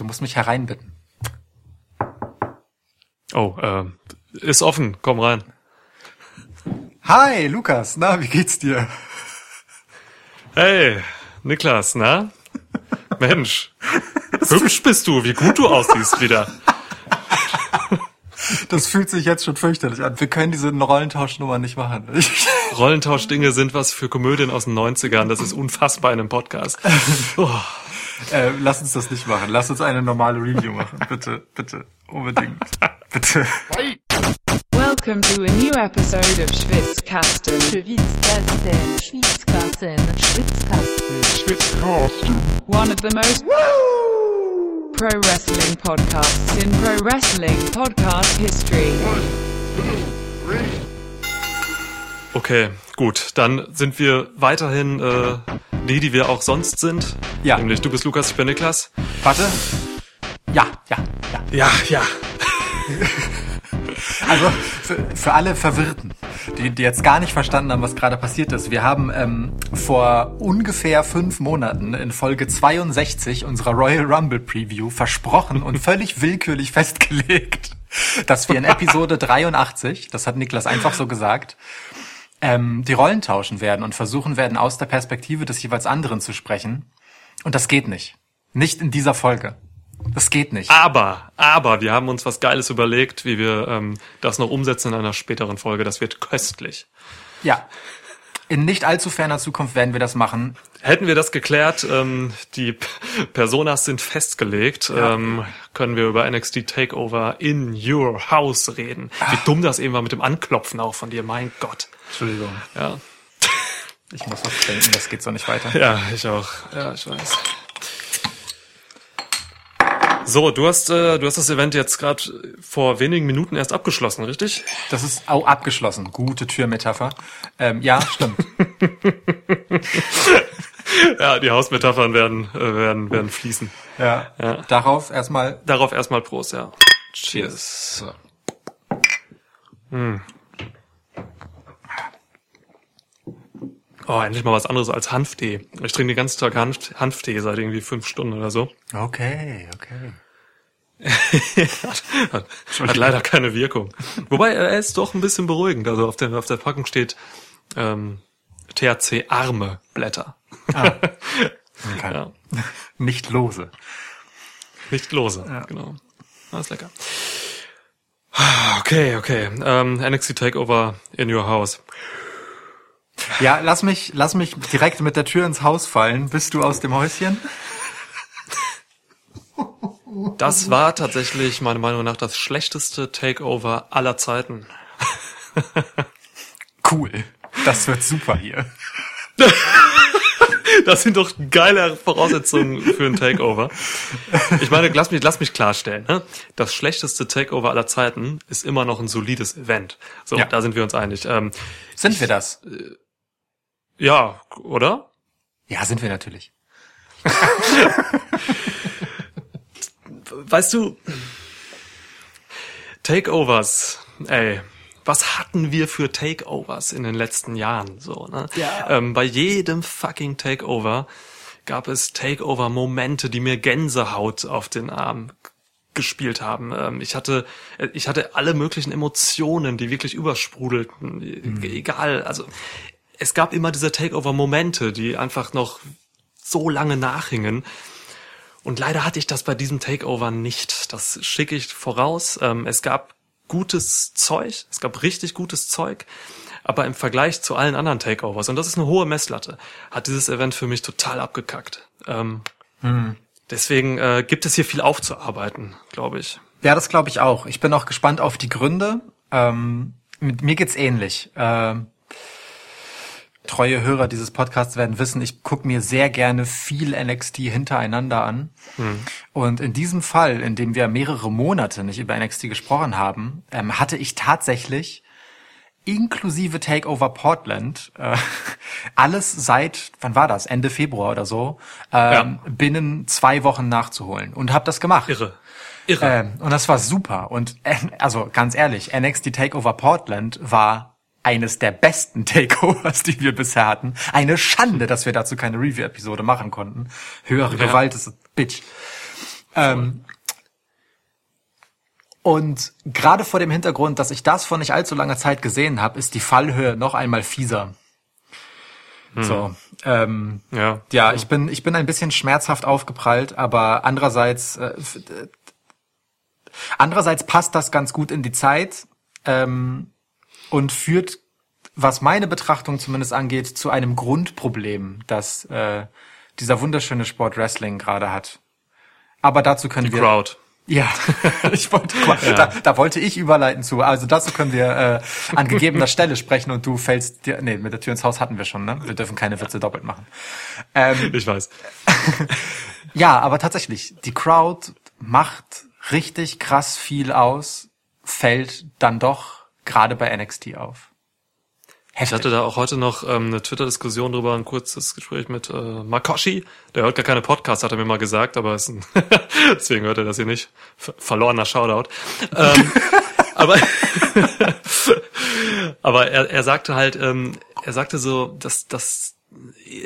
Du musst mich hereinbitten. Oh, äh, ist offen. Komm rein. Hi, Lukas. Na, wie geht's dir? Hey, Niklas, na? Mensch, hübsch bist du, wie gut du aussiehst wieder. Das fühlt sich jetzt schon fürchterlich an. Wir können diese Rollentauschnummer nicht machen. Rollentauschdinge sind was für Komödien aus den 90ern. Das ist unfassbar in einem Podcast. Oh. Äh, lass uns das nicht machen. Lass uns eine normale Review machen. Bitte, bitte. Unbedingt. Bitte. Welcome to a new episode of Schwitzkasten. Schwitzkasten, Schwitzkasten, Schwitzkasten. One of the most pro wrestling podcasts in pro wrestling podcast history. Okay, gut. Dann sind wir weiterhin äh, die, die wir auch sonst sind. Ja. Nämlich du bist Lukas, ich bin Niklas. Warte. Ja, ja, ja. Ja, ja. Also für, für alle Verwirrten, die, die jetzt gar nicht verstanden haben, was gerade passiert ist. Wir haben ähm, vor ungefähr fünf Monaten in Folge 62 unserer Royal Rumble Preview versprochen und völlig willkürlich festgelegt, dass wir in Episode 83, das hat Niklas einfach so gesagt, ähm, die Rollen tauschen werden und versuchen werden, aus der Perspektive des jeweils anderen zu sprechen. Und das geht nicht. Nicht in dieser Folge. Das geht nicht. Aber, aber wir haben uns was Geiles überlegt, wie wir ähm, das noch umsetzen in einer späteren Folge. Das wird köstlich. Ja. In nicht allzu ferner Zukunft werden wir das machen. Hätten wir das geklärt, ähm, die P- Personas sind festgelegt, ähm, können wir über NXT Takeover in Your House reden. Wie dumm das eben war mit dem Anklopfen auch von dir, mein Gott. Entschuldigung. Ja, Ich muss was trinken, das geht so nicht weiter. ja, ich auch. Ja, ich weiß. So, du hast, äh, du hast das Event jetzt gerade vor wenigen Minuten erst abgeschlossen, richtig? Das ist auch abgeschlossen. Gute Türmetapher. Ähm, ja, stimmt. Ja, die Hausmetaphern werden, äh, werden, werden fließen. Ja. Ja. Darauf erstmal Darauf erstmal Prost, ja. Cheers. So. Oh, endlich mal was anderes als Hanftee. Ich trinke den ganzen Tag Hanf Hanftee seit irgendwie fünf Stunden oder so. Okay, okay. Hat, hat leider keine Wirkung. Wobei, äh, er ist doch ein bisschen beruhigend. Also auf der, auf der Packung steht ähm, THC-arme Blätter. Okay. Ja. Nicht lose. Nicht lose, genau. Das ist lecker. Okay, okay. Ähm, NXT Takeover in your house. Ja, lass mich, lass mich direkt mit der Tür ins Haus fallen. Bist du aus dem Häuschen? Das war tatsächlich meiner Meinung nach das schlechteste Takeover aller Zeiten. Cool. Das wird super hier. Das sind doch geile Voraussetzungen für ein Takeover. Ich meine, lass mich, lass mich klarstellen. Ne? Das schlechteste Takeover aller Zeiten ist immer noch ein solides Event. So, Ja. da sind wir uns einig. Ähm, Sind wir das? Ja, oder? Ja, sind wir natürlich. Weißt du, Takeovers, ey, was hatten wir für Takeovers in den letzten Jahren? So, ne? Ja. Ähm, bei jedem fucking Takeover gab es Takeover-Momente, die mir Gänsehaut auf den Arm gespielt haben. Ähm, ich hatte, ich hatte alle möglichen Emotionen, die wirklich übersprudelten. E- Egal, also es gab immer diese Takeover-Momente, die einfach noch so lange nachhingen. Und leider hatte ich das bei diesem Takeover nicht. Das schicke ich voraus. Ähm, es gab gutes Zeug, es gab richtig gutes Zeug, aber im Vergleich zu allen anderen Takeovers, und das ist eine hohe Messlatte, hat dieses Event für mich total abgekackt. Ähm, Deswegen äh, gibt es hier viel aufzuarbeiten, glaube ich. Ja, das glaube ich auch. Ich bin auch gespannt auf die Gründe. Ähm, mit mir geht's ähnlich. Ähm, treue Hörer dieses Podcasts werden wissen, ich gucke mir sehr gerne viel NXT hintereinander an. Und in diesem Fall, in dem wir mehrere Monate nicht über NXT gesprochen haben, ähm, hatte ich tatsächlich inklusive Takeover Portland, äh, alles seit, wann war das? Ende Februar oder so, ähm, binnen zwei Wochen nachzuholen und habe das gemacht. Irre. Irre. Ähm, und das war super. Und äh, also ganz ehrlich, NXT Takeover Portland war eines der besten Takeovers, die wir bisher hatten. Eine Schande, dass wir dazu keine Review-Episode machen konnten. Höhere Ja. Gewalt ist Bitch. Ähm, und gerade vor dem Hintergrund, dass ich das vor nicht allzu langer Zeit gesehen habe, ist die Fallhöhe noch einmal fieser. So, ähm, Ja. ja, ich bin ich bin ein bisschen schmerzhaft aufgeprallt, aber andererseits äh, äh, andererseits passt das ganz gut in die Zeit ähm, und führt, was meine Betrachtung zumindest angeht, zu einem Grundproblem, das äh, dieser wunderschöne Sport Wrestling gerade hat. Aber dazu können Die wir Crowd. ja, ich wollte, da, da wollte ich überleiten zu. Also dazu können wir äh, an gegebener Stelle sprechen und du fällst dir, nee, mit der Tür ins Haus hatten wir schon, ne? Wir dürfen keine Witze doppelt machen. Ähm, Ich weiß. ja, aber tatsächlich, die Crowd macht richtig krass viel aus, fällt dann doch gerade bei NXT auf. Ich Heftig. hatte da auch heute noch ähm, eine Twitter-Diskussion drüber, ein kurzes Gespräch mit äh, Makoshi. Der hört gar keine Podcasts, hat er mir mal gesagt, aber ist ein deswegen hört er das hier nicht. Ver verlorener Shoutout. ähm, aber aber er, er sagte halt, ähm, er sagte so, dass dass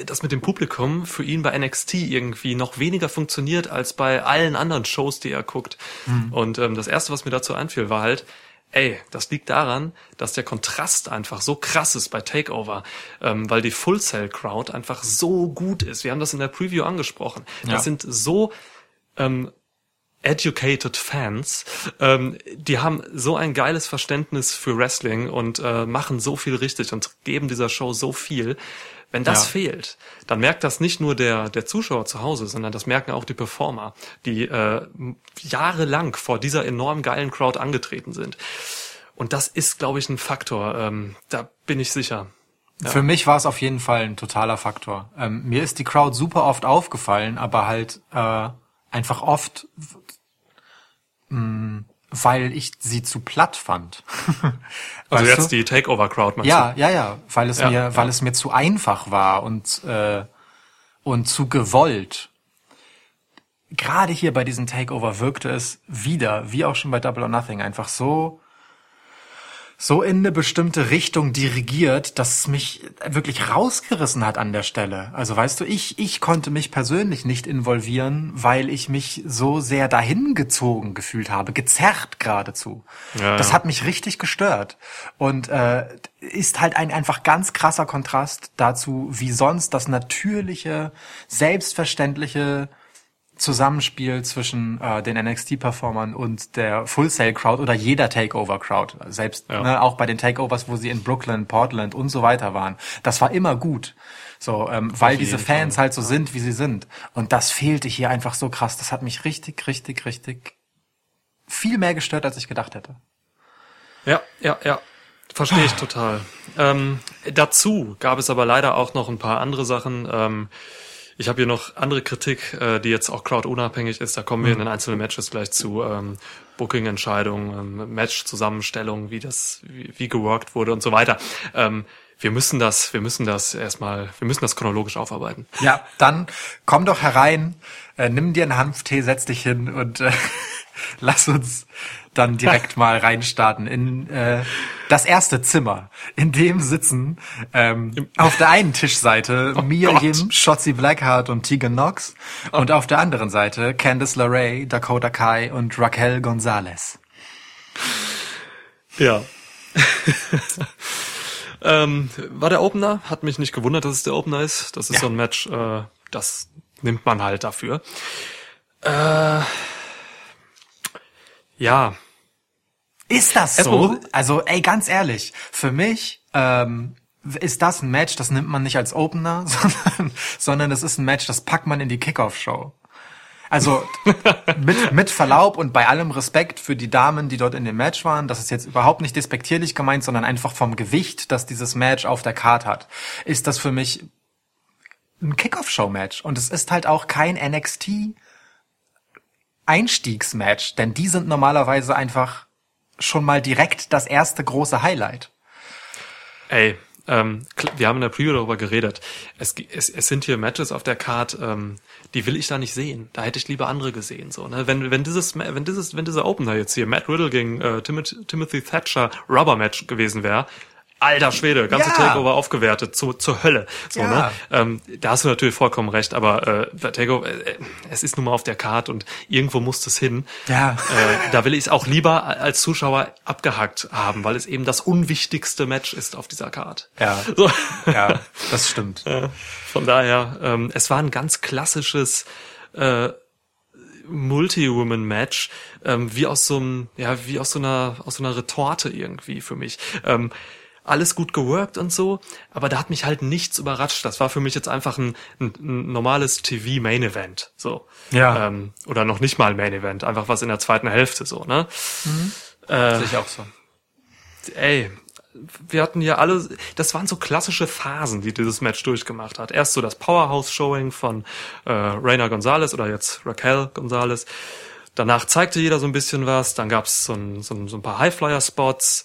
das mit dem Publikum für ihn bei NXT irgendwie noch weniger funktioniert als bei allen anderen Shows, die er guckt. Und ähm, das erste, was mir dazu einfiel, war halt, ey, das liegt daran, dass der Kontrast einfach so krass ist bei Takeover, ähm, weil die Full Cell Crowd einfach so gut ist. Wir haben das in der Preview angesprochen. Das Ja. sind so ähm, educated Fans, ähm, die haben so ein geiles Verständnis für Wrestling und äh, machen so viel richtig und geben dieser Show so viel. Wenn das Ja. fehlt, dann merkt das nicht nur der, der Zuschauer zu Hause, sondern das merken auch die Performer, die äh, jahrelang vor dieser enorm geilen Crowd angetreten sind. Und das ist, glaube ich, ein Faktor. Ähm, da bin ich sicher. Für mich war es auf jeden Fall ein totaler Faktor. Ähm, mir ist die Crowd super oft aufgefallen, aber halt äh, einfach oft, mh, weil ich sie zu platt fand. Also jetzt du? die Takeover-Crowd, meinst Ja, ja, ja, weil es Ja, mir, ja. weil es mir zu einfach war und äh, und zu gewollt. Gerade hier bei diesem Takeover wirkte es wieder, wie auch schon bei Double or Nothing, einfach so so in eine bestimmte Richtung dirigiert, dass es mich wirklich rausgerissen hat an der Stelle. Also weißt du, ich, ich konnte mich persönlich nicht involvieren, weil ich mich so sehr dahin gezogen gefühlt habe, gezerrt geradezu. Ja, das hat mich richtig gestört. Und äh, ist halt ein einfach ganz krasser Kontrast dazu, wie sonst das natürliche, selbstverständliche Zusammenspiel zwischen äh, den NXT-Performern und der Full Sail Crowd oder jeder Takeover Crowd, selbst Ja. ne, auch bei den Takeovers, wo sie in Brooklyn, Portland und so weiter waren, das war immer gut. So, ähm, weil diese Fans Fall. halt so sind, wie sie sind. Und das fehlte hier einfach so krass. Das hat mich richtig, richtig, richtig viel mehr gestört, als ich gedacht hätte. Ja, ja, ja. Verstehe ich total. Ähm, dazu gab es aber leider auch noch ein paar andere Sachen. Ähm, ich habe hier noch andere Kritik, äh, die jetzt auch crowd-unabhängig ist. Da kommen wir in den einzelnen Matches gleich zu. Ähm, Booking-Entscheidungen, ähm, Match-Zusammenstellung, wie das, wie, wie geworkt wurde und so weiter. Ähm, wir müssen das, wir müssen das erstmal, wir müssen das chronologisch aufarbeiten. Ja, dann komm doch herein, äh, nimm dir einen Hanftee, setz dich hin und äh, lass uns dann direkt mal reinstarten in äh, das erste Zimmer. In dem sitzen ähm, auf der einen Tischseite Mia Gott. Yim, Shotzi Blackheart und Tegan Knox und auf der anderen Seite Candice LeRae, Dakota Kai und Raquel Gonzalez. Ja. ähm, war der Opener, hat mich nicht gewundert, dass es der Opener ist. Das ist Ja. so ein Match, äh, das nimmt man halt dafür. Äh, ja, Ist das so? Also, ey, ganz ehrlich, für mich ähm, ist das ein Match, das nimmt man nicht als Opener, sondern, sondern es ist ein Match, das packt man in die Kickoff-Show. Also mit, mit Verlaub und bei allem Respekt für die Damen, die dort in dem Match waren, das ist jetzt überhaupt nicht despektierlich gemeint, sondern einfach vom Gewicht, das dieses Match auf der Card hat, ist das für mich ein Kickoff-Show-Match. Und es ist halt auch kein NXT Einstiegsmatch, denn die sind normalerweise einfach schon mal direkt das erste große Highlight. ey, ähm, wir haben in der Preview darüber geredet. Es, es, es sind hier Matches auf der Card, ähm, die will ich da nicht sehen. Da hätte ich lieber andere gesehen. So, ne? Wenn, wenn dieses, wenn dieses, wenn dieser Opener jetzt hier Matt Riddle gegen äh, Timothy, Timothy Thatcher Rubber Match gewesen wäre, alter Schwede, ganze Ja. Takeover aufgewertet, zu, zur Hölle. So, Ja. ne? ähm, da hast du natürlich vollkommen recht, aber äh, Takeover, äh, es ist nun mal auf der Karte und irgendwo muss es hin. Ja. Äh, da will ich es auch lieber als Zuschauer abgehackt haben, weil es eben das unwichtigste Match ist auf dieser Karte. Ja. So. Ja, das stimmt. Äh, Von daher, ähm, es war ein ganz klassisches äh, Multi-Woman-Match, ähm, wie aus so einem, ja, wie aus so einer, aus so einer Retorte irgendwie für mich. Ähm, alles gut geworkt und so, aber da hat mich halt nichts überrascht. Das war für mich jetzt einfach ein, ein, ein normales TV-Main-Event, so. Ja. Ähm, oder noch nicht mal Main-Event, einfach was in der zweiten Hälfte, so, ne? Sehe ich auch so. ey, wir hatten ja alle, das waren so klassische Phasen, die dieses Match durchgemacht hat. Erst so das Powerhouse-Showing von äh, Reina Gonzalez oder jetzt Raquel Gonzalez. Danach zeigte jeder so ein bisschen was. Dann gab's so ein, so ein, so ein paar Highflyer-Spots.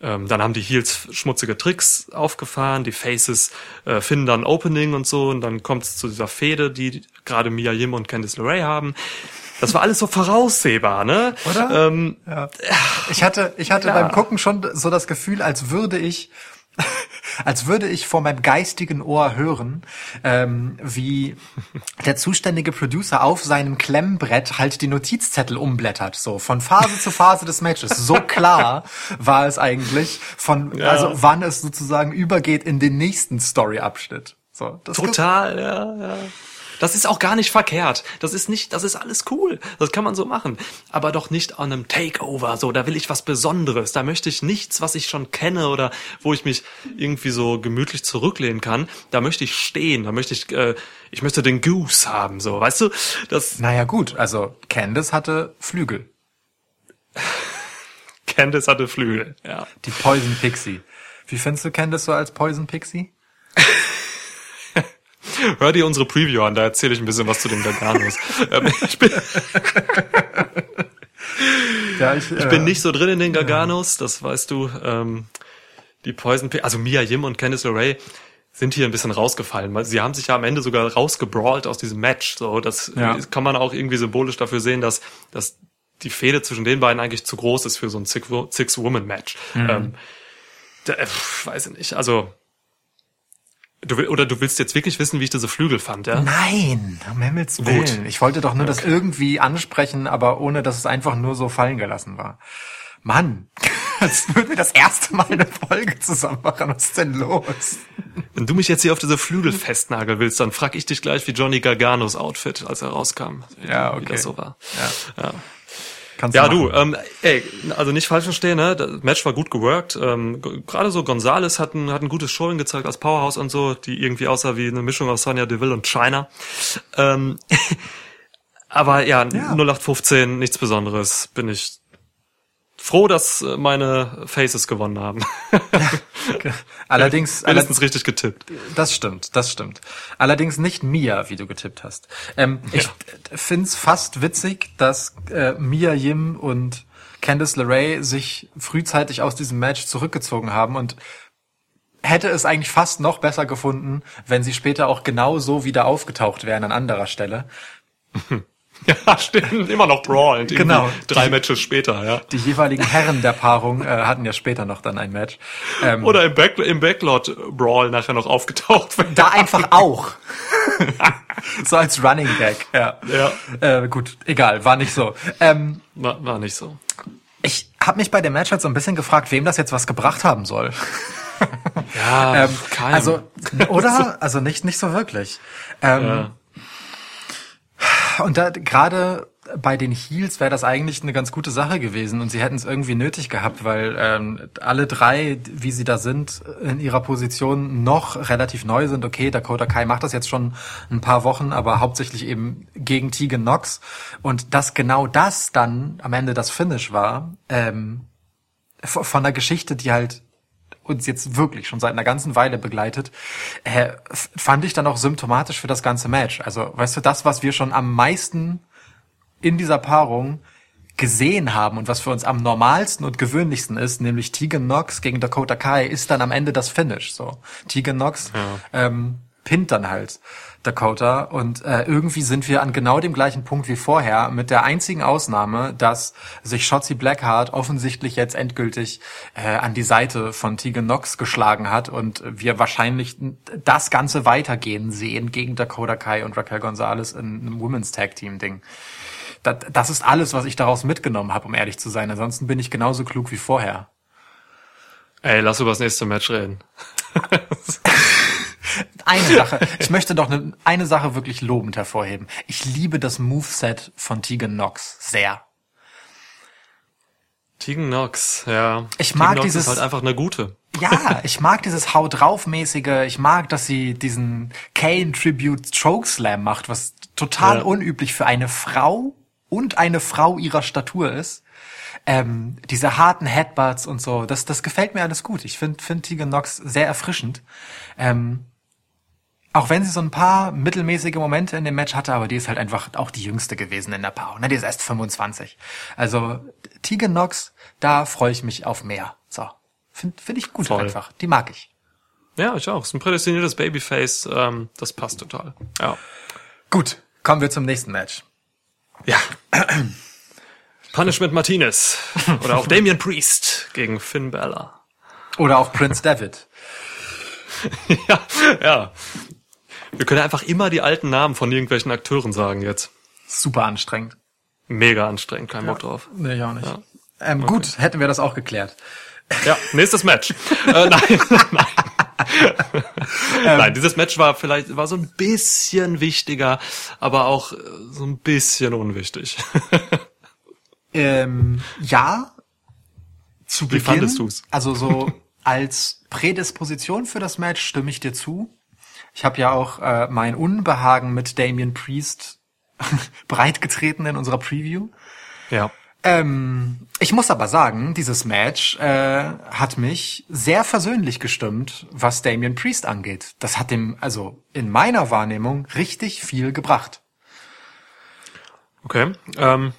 Ähm, dann haben die Heels schmutzige Tricks aufgefahren. Die Faces äh, finden dann Opening und so. Und dann kommt es zu dieser Fehde, die gerade Mia Yim und Candice LeRae haben. Das war alles so voraussehbar, ne? Oder? Ähm, Ja. Ich hatte, ich hatte Klar. beim Gucken schon so das Gefühl, als würde ich, als würde ich vor meinem geistigen Ohr hören, ähm, wie der zuständige Producer auf seinem Klemmbrett halt die Notizzettel umblättert, so von Phase zu Phase des Matches. So klar war es eigentlich, von Ja. also wann es sozusagen übergeht in den nächsten Story-Abschnitt. So, das Total, ja, ja. Das ist auch gar nicht verkehrt. Das ist nicht, das ist alles cool. Das kann man so machen. Aber doch nicht an einem Takeover. So, da will ich was Besonderes. Da möchte ich nichts, was ich schon kenne oder wo ich mich irgendwie so gemütlich zurücklehnen kann. Da möchte ich stehen. Da möchte ich, äh, ich möchte den Goose haben. So, weißt du? Das Naja gut, also Candice hatte Flügel. Candice hatte Flügel. Ja. Die Poison Pixie. Wie findest du Candice so als Poison Pixie? Hör dir unsere Preview an. Da erzähle ich ein bisschen was zu den Garganos. ähm, ich bin, Ja, ich, Ich bin nicht so drin in den Garganos, das weißt du. Ähm, die Poison also Mia Yim und Candice LeRae sind hier ein bisschen rausgefallen, weil sie haben sich ja am Ende sogar rausgebrawlt aus diesem Match. So, das Ja. kann man auch irgendwie symbolisch dafür sehen, dass, dass die Fehde zwischen den beiden eigentlich zu groß ist für so ein Six- Six-Woman-Match. Ähm, da, äh, weiß ich nicht. Also du will, oder du willst jetzt wirklich wissen, wie ich diese Flügel fand, ja? Nein, um Himmels Willen. Ich wollte doch nur das irgendwie ansprechen, aber ohne, dass es einfach nur so fallen gelassen war. Mann, als würden wir das erste Mal eine Folge zusammen machen. Was ist denn los? Wenn du mich jetzt hier auf diese Flügel festnageln willst, dann frag ich dich gleich, wie Johnny Garganos Outfit, als er rauskam. Ja, Wie okay. das so war. Ja, Ja. Kannst Ja, machen. du, ähm, ey, also nicht falsch verstehen, ne? Das Match war gut geworkt. Ähm, Gerade so Gonzales hat ein, hat ein gutes Showing gezeigt als Powerhouse und so, die irgendwie aussah wie eine Mischung aus Sonya Deville und China. Ähm, aber ja, Ja. 0815, nichts Besonderes. Bin ich froh, dass äh, meine Faces gewonnen haben. Allerdings, Mindestens richtig getippt. Das stimmt, das stimmt. Allerdings nicht Mia, wie du getippt hast. Ähm, Ich find's fast witzig, dass äh, Mia Yim und Candice LeRae sich frühzeitig aus diesem Match zurückgezogen haben und hätte es eigentlich fast noch besser gefunden, wenn sie später auch genau so wieder aufgetaucht wären an anderer Stelle. Ja, stimmt. Immer noch irgendwie Genau. Drei Matches später, ja. Die jeweiligen Herren der Paarung äh, hatten ja später noch dann ein Match. Ähm, Oder im, Back im Backlot Brawl nachher noch aufgetaucht. da einfach auch. so als Running Gag, ja. Ja. Äh, gut, egal, war nicht so. Ähm, War, war nicht so. Ich habe mich bei dem Match halt so ein bisschen gefragt, wem das jetzt was gebracht haben soll. Ja, Ähm, also, oder? Also nicht, nicht so wirklich. Ähm, ja. Und da gerade bei den Heels wäre das eigentlich eine ganz gute Sache gewesen und sie hätten es irgendwie nötig gehabt, weil ähm, alle drei, wie sie da sind, in ihrer Position noch relativ neu sind. Okay, Dakota Kai macht das jetzt schon ein paar Wochen, aber hauptsächlich eben gegen Tegan Knox. Und dass genau das dann am Ende das Finish war, ähm, von einer Geschichte, die halt uns jetzt wirklich schon seit einer ganzen Weile begleitet, äh, fand ich dann auch symptomatisch für das ganze Match. Also, weißt du, das, was wir schon am meisten in dieser Paarung gesehen haben und was für uns am normalsten und gewöhnlichsten ist, nämlich Tegan Knox gegen Dakota Kai, ist dann am Ende das Finish. So, Tegan Knox ähm, pinnt dann halt Dakota und äh, irgendwie sind wir an genau dem gleichen Punkt wie vorher, mit der einzigen Ausnahme, dass sich Shotzi Blackheart offensichtlich jetzt endgültig äh, an die Seite von Tegan Knox geschlagen hat und wir wahrscheinlich das Ganze weitergehen sehen gegen Dakota Kai und Raquel Gonzalez in einem Women's Tag Team Ding. Das, das ist alles, was ich daraus mitgenommen habe, um ehrlich zu sein. Ansonsten bin ich genauso klug wie vorher. Ey, lass über das nächste Match reden. Eine Sache, ich möchte doch eine, eine Sache wirklich lobend hervorheben. Ich liebe das Moveset von Tegan Knox sehr. Tegan Knox, ja. Ich mag Knox dieses- ist halt einfach eine gute. Ja, ich mag dieses Haut drauf mäßige. Ich mag, dass sie diesen Kane Tribute Chokeslam macht, was total Ja. unüblich für eine Frau und eine Frau ihrer Statur ist. Ähm, diese harten Headbutts und so, das, das gefällt mir alles gut. Ich finde find Tegan Knox sehr erfrischend. Ähm, auch wenn sie so ein paar mittelmäßige Momente in dem Match hatte, aber die ist halt einfach auch die jüngste gewesen in der Pau. Ne? Die ist erst 25. Also Tegan Knox, da freue ich mich auf mehr. So. Finde find ich gut Voll. einfach. Die mag ich. Ja, ich auch. Ist ein prädestiniertes Babyface, ähm, das passt total. Ja. Gut, kommen wir zum nächsten Match. Ja. Punishment Martinez. Oder auch Damian Priest gegen Finn Balor. Oder auch Prince David. ja, ja. Wir können einfach immer die alten Namen von irgendwelchen Akteuren sagen jetzt. Super anstrengend. Mega anstrengend, kein Bock drauf. Nee, ich auch nicht. Ja. Ähm, Gut, hätten wir das auch geklärt. Ja, nächstes Match. äh, nein, nein. nein, dieses Match war vielleicht war so ein bisschen wichtiger, aber auch äh, so ein bisschen unwichtig. Ähm, ja, zu Wie Beginn. fandest du's? Also so als Prädisposition für das Match stimme ich dir zu. Ich habe ja auch äh, mein Unbehagen mit Damien Priest breitgetreten in unserer Preview. ja. Ähm, ich muss aber sagen, dieses Match äh, hat mich sehr versöhnlich gestimmt, was Damien Priest angeht. Das hat dem, also in meiner Wahrnehmung, richtig viel gebracht. Okay. Ähm,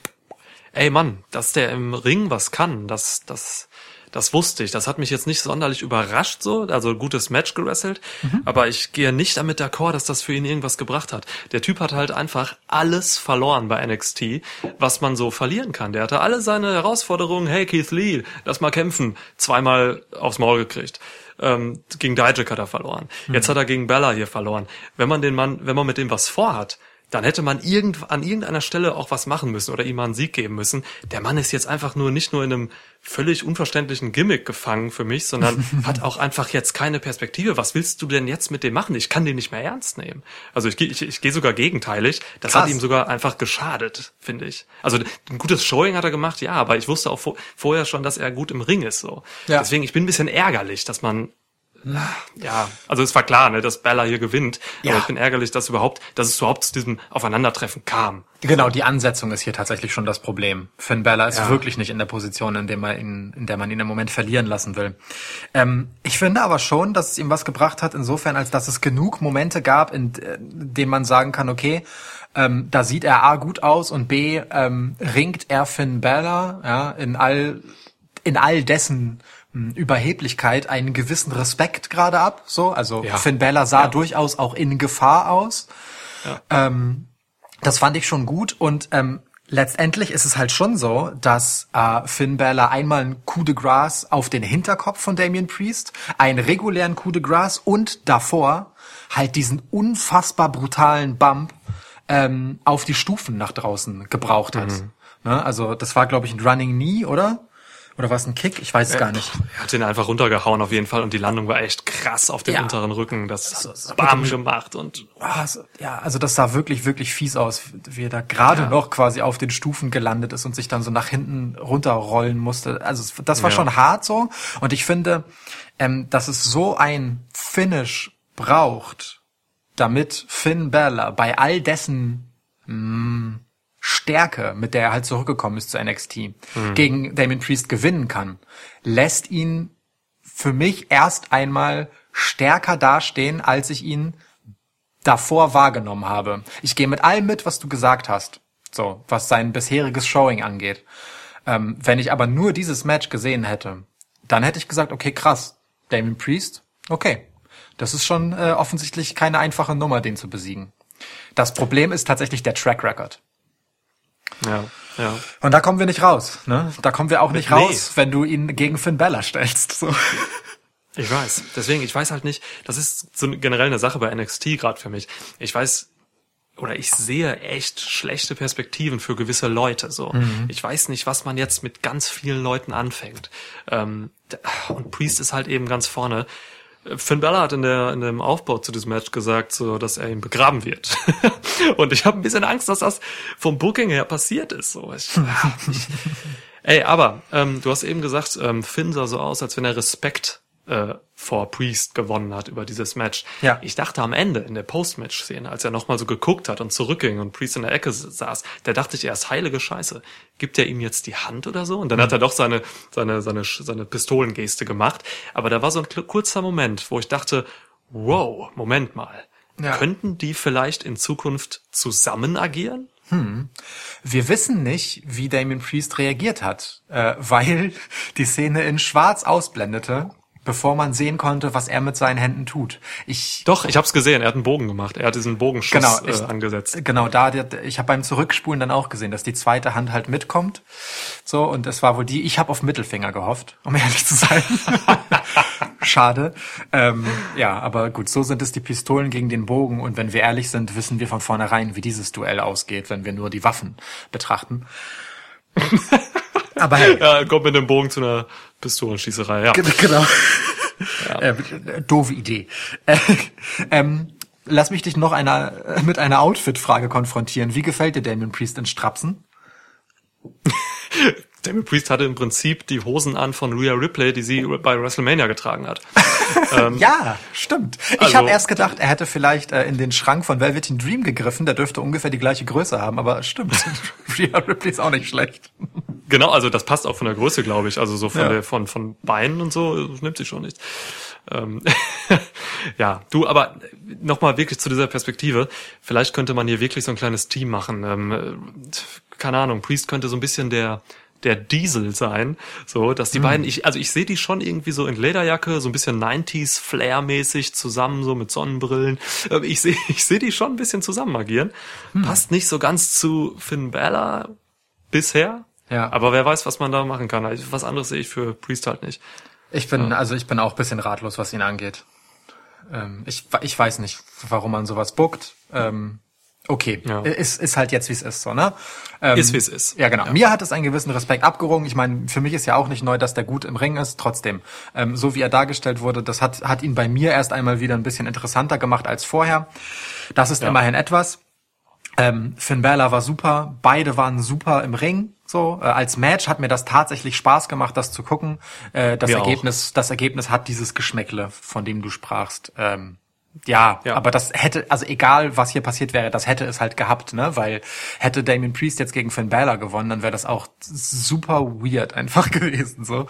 ey Mann, dass der im Ring was kann, das, das, das wusste ich. Das hat mich jetzt nicht sonderlich überrascht so. Also gutes Match gewrestelt. Aber ich gehe nicht damit d'accord, dass das für ihn irgendwas gebracht hat. Der Typ hat halt einfach alles verloren bei NXT, was man so verlieren kann. Der hatte alle seine Herausforderungen. Hey Keith Lee, lass mal kämpfen. Zweimal aufs Maul gekriegt. Ähm, gegen Dijak hat er verloren. Jetzt hat er gegen Bella hier verloren. Wenn man den Mann, wenn man mit dem was vorhat, dann hätte man irgend, an irgendeiner Stelle auch was machen müssen oder ihm mal einen Sieg geben müssen. Der Mann ist jetzt einfach nur nicht nur in einem völlig unverständlichen Gimmick gefangen für mich, sondern hat auch einfach jetzt keine Perspektive. Was willst du denn jetzt mit dem machen? Ich kann den nicht mehr ernst nehmen. Also ich, ich, ich gehe sogar gegenteilig. Das Krass. hat ihm sogar einfach geschadet, finde ich. Also ein gutes Showing hat er gemacht, ja, aber ich wusste auch vor, vorher schon, dass er gut im Ring ist. So. Ja. Deswegen, ich bin ein bisschen ärgerlich, dass man ja, also es war klar, ne, dass Bella hier gewinnt. Ja. Aber ich bin ärgerlich, dass überhaupt, dass es überhaupt zu diesem Aufeinandertreffen kam. Genau, die Ansetzung ist hier tatsächlich schon das Problem. Finn Balor ist Ja. wirklich nicht in der Position, in der man ihn, in der man ihn im Moment verlieren lassen will. Ähm, ich finde aber schon, dass es ihm was gebracht hat, insofern, als dass es genug Momente gab, in, äh, denen man sagen kann, okay, ähm, da sieht er A gut aus und B ähm, ringt er Finn Balor, ja, in all in all dessen Überheblichkeit einen gewissen Respekt gerade ab. So, also Ja. Finn Balor sah Ja. durchaus auch in Gefahr aus. Ähm, das fand ich schon gut und ähm, letztendlich ist es halt schon so, dass äh, Finn Balor einmal ein Coup de Grace auf den Hinterkopf von Damien Priest, einen regulären Coup de Grace und davor halt diesen unfassbar brutalen Bump ähm, auf die Stufen nach draußen gebraucht hat. Ne? Also das war, glaube ich, ein Running Knee, oder? Oder war es ein Kick? Ich weiß es gar nicht. Er hat den einfach runtergehauen auf jeden Fall und die Landung war echt krass auf den Ja. unteren Rücken. Das So, so hat Bam dem- gemacht und Ah, ja, also das sah wirklich, wirklich fies aus, wie er da gerade Ja. noch quasi auf den Stufen gelandet ist und sich dann so nach hinten runterrollen musste. Also das war Ja. schon hart so. Und ich finde, ähm, dass es so ein Finish braucht, damit Finn Balor bei all dessen mh, Stärke, mit der er halt zurückgekommen ist zu NXT, gegen Damien Priest gewinnen kann, lässt ihn für mich erst einmal stärker dastehen, als ich ihn davor wahrgenommen habe. Ich gehe mit allem mit, was du gesagt hast, so was sein bisheriges Showing angeht. Ähm, wenn ich aber nur dieses Match gesehen hätte, dann hätte ich gesagt, okay, krass, Damien Priest, okay, Das ist schon äh, offensichtlich keine einfache Nummer, den zu besiegen. Das Problem ist tatsächlich der Track Record. Ja, ja. Und da kommen wir nicht raus. Ne? Da kommen wir auch nicht Nee. raus, wenn du ihn gegen Finn Bella stellst. So. Ich weiß. Deswegen, ich weiß halt nicht, das ist so generell eine Sache bei NXT gerade für mich. Ich weiß oder ich sehe echt schlechte Perspektiven für gewisse Leute. So, ich weiß nicht, was man jetzt mit ganz vielen Leuten anfängt. Ähm, und Priest ist halt eben ganz vorne. Finn Balor hat in der in dem Aufbau zu diesem Match gesagt, so dass er ihn begraben wird. und ich habe ein bisschen Angst, dass das vom Booking her passiert ist. So, ich, ich, Ey, aber ähm, du hast eben gesagt, ähm, Finn sah so aus, als wenn er Respekt äh, vor Priest gewonnen hat über dieses Match. Ja. Ich dachte am Ende in der Post-Match-Szene, als er nochmal so geguckt hat und zurückging und Priest in der Ecke saß, da dachte ich erst, heilige Scheiße, gibt er ihm jetzt die Hand oder so? Und dann hat er doch seine, seine, seine, seine Pistolengeste gemacht. Aber da war so ein kurzer Moment, wo ich dachte, wow, Moment mal. Ja. Könnten die vielleicht in Zukunft zusammen agieren? Wir wissen nicht, wie Damien Priest reagiert hat, äh, weil die Szene in Schwarz ausblendete, bevor man sehen konnte, was er mit seinen Händen tut. Ich Doch, ich hab's gesehen, er hat einen Bogen gemacht. Er hat diesen Bogenschuss Genau, äh, ich- angesetzt. Genau, da, ich habe beim Zurückspulen dann auch gesehen, dass die zweite Hand halt mitkommt. So, und es war wohl die, ich habe auf Mittelfinger gehofft, um ehrlich zu sein. Schade. Ähm, ja, aber gut, so sind es die Pistolen gegen den Bogen. Und wenn wir ehrlich sind, wissen wir von vornherein, wie dieses Duell ausgeht, wenn wir nur die Waffen betrachten. aber hey, Ja, er kommt mit dem Bogen zu einer Pistolenschießerei, ja. Genau. Äh, doofe Idee. Äh, ähm, lass mich dich noch einer, mit einer Outfit-Frage konfrontieren. Wie gefällt dir Damien Priest in Strapsen? Damien Priest hatte im Prinzip die Hosen an von Rhea Ripley, die sie bei WrestleMania getragen hat. Ja, stimmt. Ich also- habe erst gedacht, er hätte vielleicht äh, in den Schrank von Velveteen Dream gegriffen. Der dürfte ungefähr die gleiche Größe haben, aber stimmt. Rhea Ripley ist auch nicht schlecht. Genau, also das passt auch von der Größe, glaube ich. Also so von Ja. der von von Beinen und so nimmt sie schon nicht. Ähm, ja, du, aber nochmal wirklich zu dieser Perspektive. Vielleicht könnte man hier wirklich so ein kleines Team machen. Ähm, äh, keine Ahnung, Priest könnte so ein bisschen der der Diesel sein, so dass die beiden, ich also ich sehe die schon irgendwie so in Lederjacke, so ein bisschen 90s Flair mäßig zusammen so mit Sonnenbrillen. Ähm, Ich sehe ich sehe die schon ein bisschen zusammen agieren. Passt nicht so ganz zu Finn Balor bisher, Ja. aber wer weiß, was man da machen kann. Also Was anderes sehe ich für Priest halt nicht. Ich bin, also ich bin auch ein bisschen ratlos, was ihn angeht. Ähm, ich, ich weiß nicht, warum man sowas bookt. Ähm, okay, Ja. ist, ist halt jetzt, wie es ist, so, ne? Ähm, Ist, wie es ist. Ja, genau. Mir hat es einen gewissen Respekt abgerungen. Ich meine, für mich ist ja auch nicht neu, dass der gut im Ring ist. Trotzdem, ähm, so wie er dargestellt wurde, das hat, hat ihn bei mir erst einmal wieder ein bisschen interessanter gemacht als vorher. Das ist immerhin etwas. Ähm, Finn Balor war super, beide waren super im Ring. So äh, als Match hat mir das tatsächlich Spaß gemacht, das zu gucken. Äh, das auch. Ergebnis, das Ergebnis hat dieses Geschmäckle, von dem du sprachst. Ähm, ja, Ja. aber das hätte, also egal was hier passiert wäre, das hätte es halt gehabt, ne? Weil hätte Damien Priest jetzt gegen Finn Balor gewonnen, dann wäre das auch super weird einfach gewesen, so.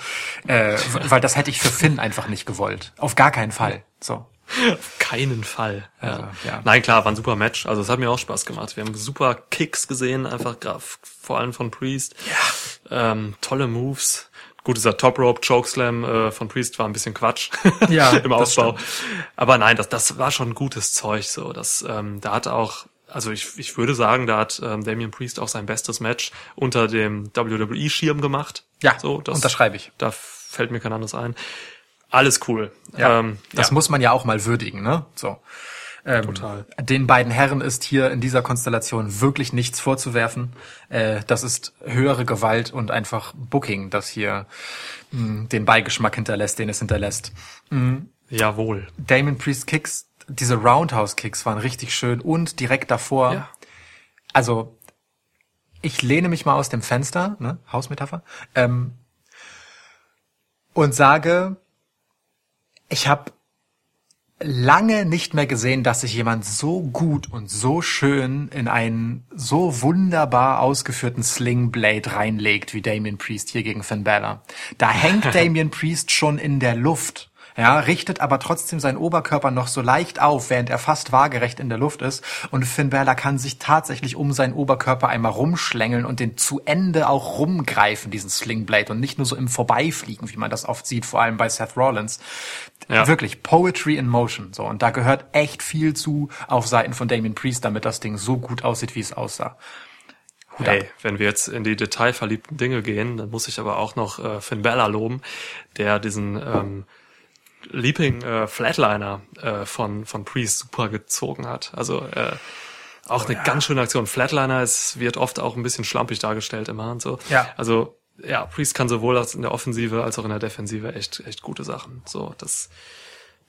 Äh, weil das hätte ich für Finn einfach nicht gewollt. Auf gar keinen Fall. So. Auf keinen Fall. Ja. Also, ja. Nein, klar, war ein super Match. Also es hat mir auch Spaß gemacht. Wir haben super Kicks gesehen, einfach vor allem von Priest. Ja. Ähm, tolle Moves. Gut, dieser Top Rope Chokeslam äh, von Priest war ein bisschen Quatsch Ja, im das Aufbau. Aber nein, das, das war schon gutes Zeug. So, das, ähm, da hat auch, also ich, ich würde sagen, da hat ähm, Damian Priest auch sein bestes Match unter dem WWE-Schirm gemacht. Ja, so, das, unterschreibe ich. Da fällt mir kein anderes ein. Alles cool. Ja, ähm, das ja. muss man ja auch mal würdigen, ne? So. Ähm, Total. Den beiden Herren ist hier in dieser Konstellation wirklich nichts vorzuwerfen. Äh, das ist höhere Gewalt und einfach Booking, das hier mh, den Beigeschmack hinterlässt, den es hinterlässt. Jawohl. Damon Priest Kicks, diese Roundhouse Kicks waren richtig schön und direkt davor, Ja. also ich lehne mich mal aus dem Fenster, ne, Hausmetapher, ähm, und sage, ich habe lange nicht mehr gesehen, dass sich jemand so gut und so schön in einen so wunderbar ausgeführten Sling Blade reinlegt wie Damien Priest hier gegen Finn Balor. Da hängt Damien Priest schon in der Luft. Ja, richtet aber trotzdem seinen Oberkörper noch so leicht auf, während er fast waagerecht in der Luft ist. Und Finn Balor kann sich tatsächlich um seinen Oberkörper einmal rumschlängeln und den zu Ende auch rumgreifen, diesen Slingblade, und nicht nur so im Vorbeifliegen, wie man das oft sieht, vor allem bei Seth Rollins. Ja. Wirklich Poetry in Motion. So und da gehört echt viel zu auf Seiten von Damien Priest, damit das Ding so gut aussieht, wie es aussah. Hey, wenn wir jetzt in die detailverliebten Dinge gehen, dann muss ich aber auch noch äh, Finn Balor loben, der diesen ähm, Leaping äh, Flatliner äh, von von Priest super gezogen hat. Also äh, auch eine ganz schöne Aktion. Flatliner ist, wird oft auch ein bisschen schlampig dargestellt immer und so. Ja. Also ja, Priest kann sowohl in der Offensive als auch in der Defensive echt echt gute Sachen. So, das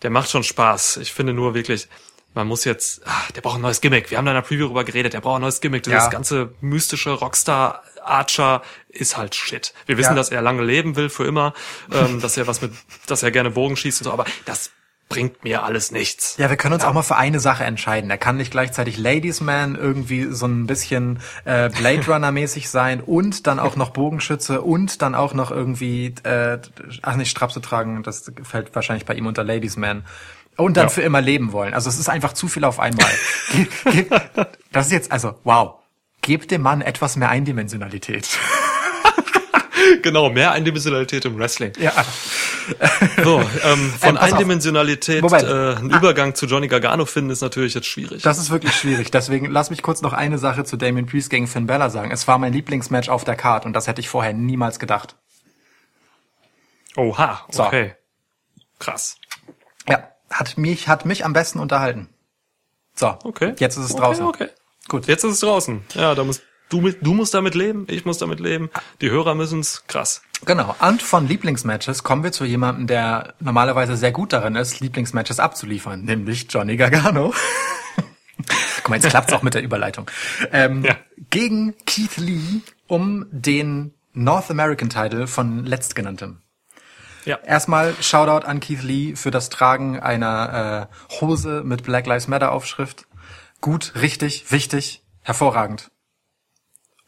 der macht schon Spaß. Ich finde nur wirklich, man muss jetzt, ah, der braucht ein neues Gimmick. Wir haben da in der Preview drüber geredet, der braucht ein neues Gimmick. Dieses Ja. ganze mystische Rockstar Archer ist halt shit. Wir wissen, Ja. dass er lange leben will für immer, ähm, dass er was mit, dass er gerne Bogen schießt und so, aber das bringt mir alles nichts. Ja, wir können uns auch mal für eine Sache entscheiden. Er kann nicht gleichzeitig Ladies Man irgendwie so ein bisschen äh, Blade Runner mäßig sein und dann auch noch Bogenschütze und dann auch noch irgendwie äh, ach nicht Strapse tragen, das fällt wahrscheinlich bei ihm unter Ladies Man. Und dann Ja. für immer leben wollen. Also es ist einfach zu viel auf einmal. Das ist jetzt also wow. Gebt dem Mann etwas mehr Eindimensionalität. Genau, mehr Eindimensionalität im Wrestling. Ja. So, ähm, von Ähm. Eindimensionalität äh, einen Übergang zu Johnny Gargano finden, ist natürlich jetzt schwierig. Das ist wirklich schwierig. Deswegen lass mich kurz noch eine Sache zu Damien Priest gegen Finn Balor sagen. Es war mein Lieblingsmatch auf der Card und das hätte ich vorher niemals gedacht. Oha, So. okay. Krass. Ja, hat mich, hat mich am besten unterhalten. So, Okay. jetzt ist es okay, draußen. Okay. Gut. Jetzt ist es draußen. Ja, da musst du mit, du musst damit leben, ich muss damit leben, die Hörer müssen's. Krass. Genau. Und von Lieblingsmatches kommen wir zu jemandem, der normalerweise sehr gut darin ist, Lieblingsmatches abzuliefern, nämlich Johnny Gargano. Guck mal, jetzt klappt's auch mit der Überleitung. Ähm, Ja. Gegen Keith Lee um den North American Title von letztgenanntem. Ja. Erstmal Shoutout an Keith Lee für das Tragen einer äh, Hose mit Black Lives Matter Aufschrift. Gut, richtig, wichtig, hervorragend.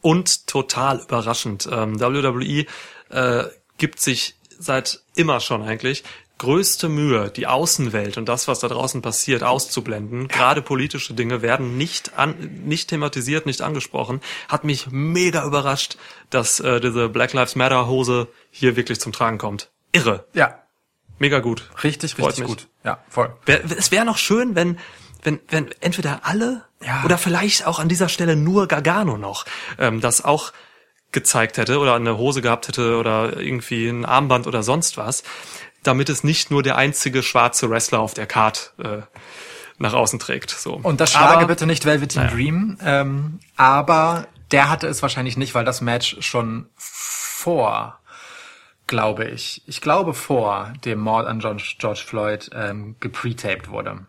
Und total überraschend. Ähm, WWE äh, gibt sich seit immer schon eigentlich größte Mühe, die Außenwelt und das, was da draußen passiert, auszublenden. Gerade politische Dinge werden nicht an, nicht thematisiert, nicht angesprochen. Hat mich mega überrascht, dass äh, diese Black Lives Matter Hose hier wirklich zum Tragen kommt. Irre. Ja, Mega gut. richtig, Freut richtig mich. gut. Ja, voll. Es wäre noch schön, wenn, wenn, wenn entweder alle Ja. oder vielleicht auch an dieser Stelle nur Gargano noch ähm, das auch gezeigt hätte oder eine Hose gehabt hätte oder irgendwie ein Armband oder sonst was, damit es nicht nur der einzige schwarze Wrestler auf der Card äh, nach außen trägt. So. Und das schlage Aber- bitte nicht Velveteen naja. Dream, ähm, aber der hatte es wahrscheinlich nicht, weil das Match schon vor, glaube ich, ich glaube vor dem Mord an George, George Floyd ähm, gepretaped wurde.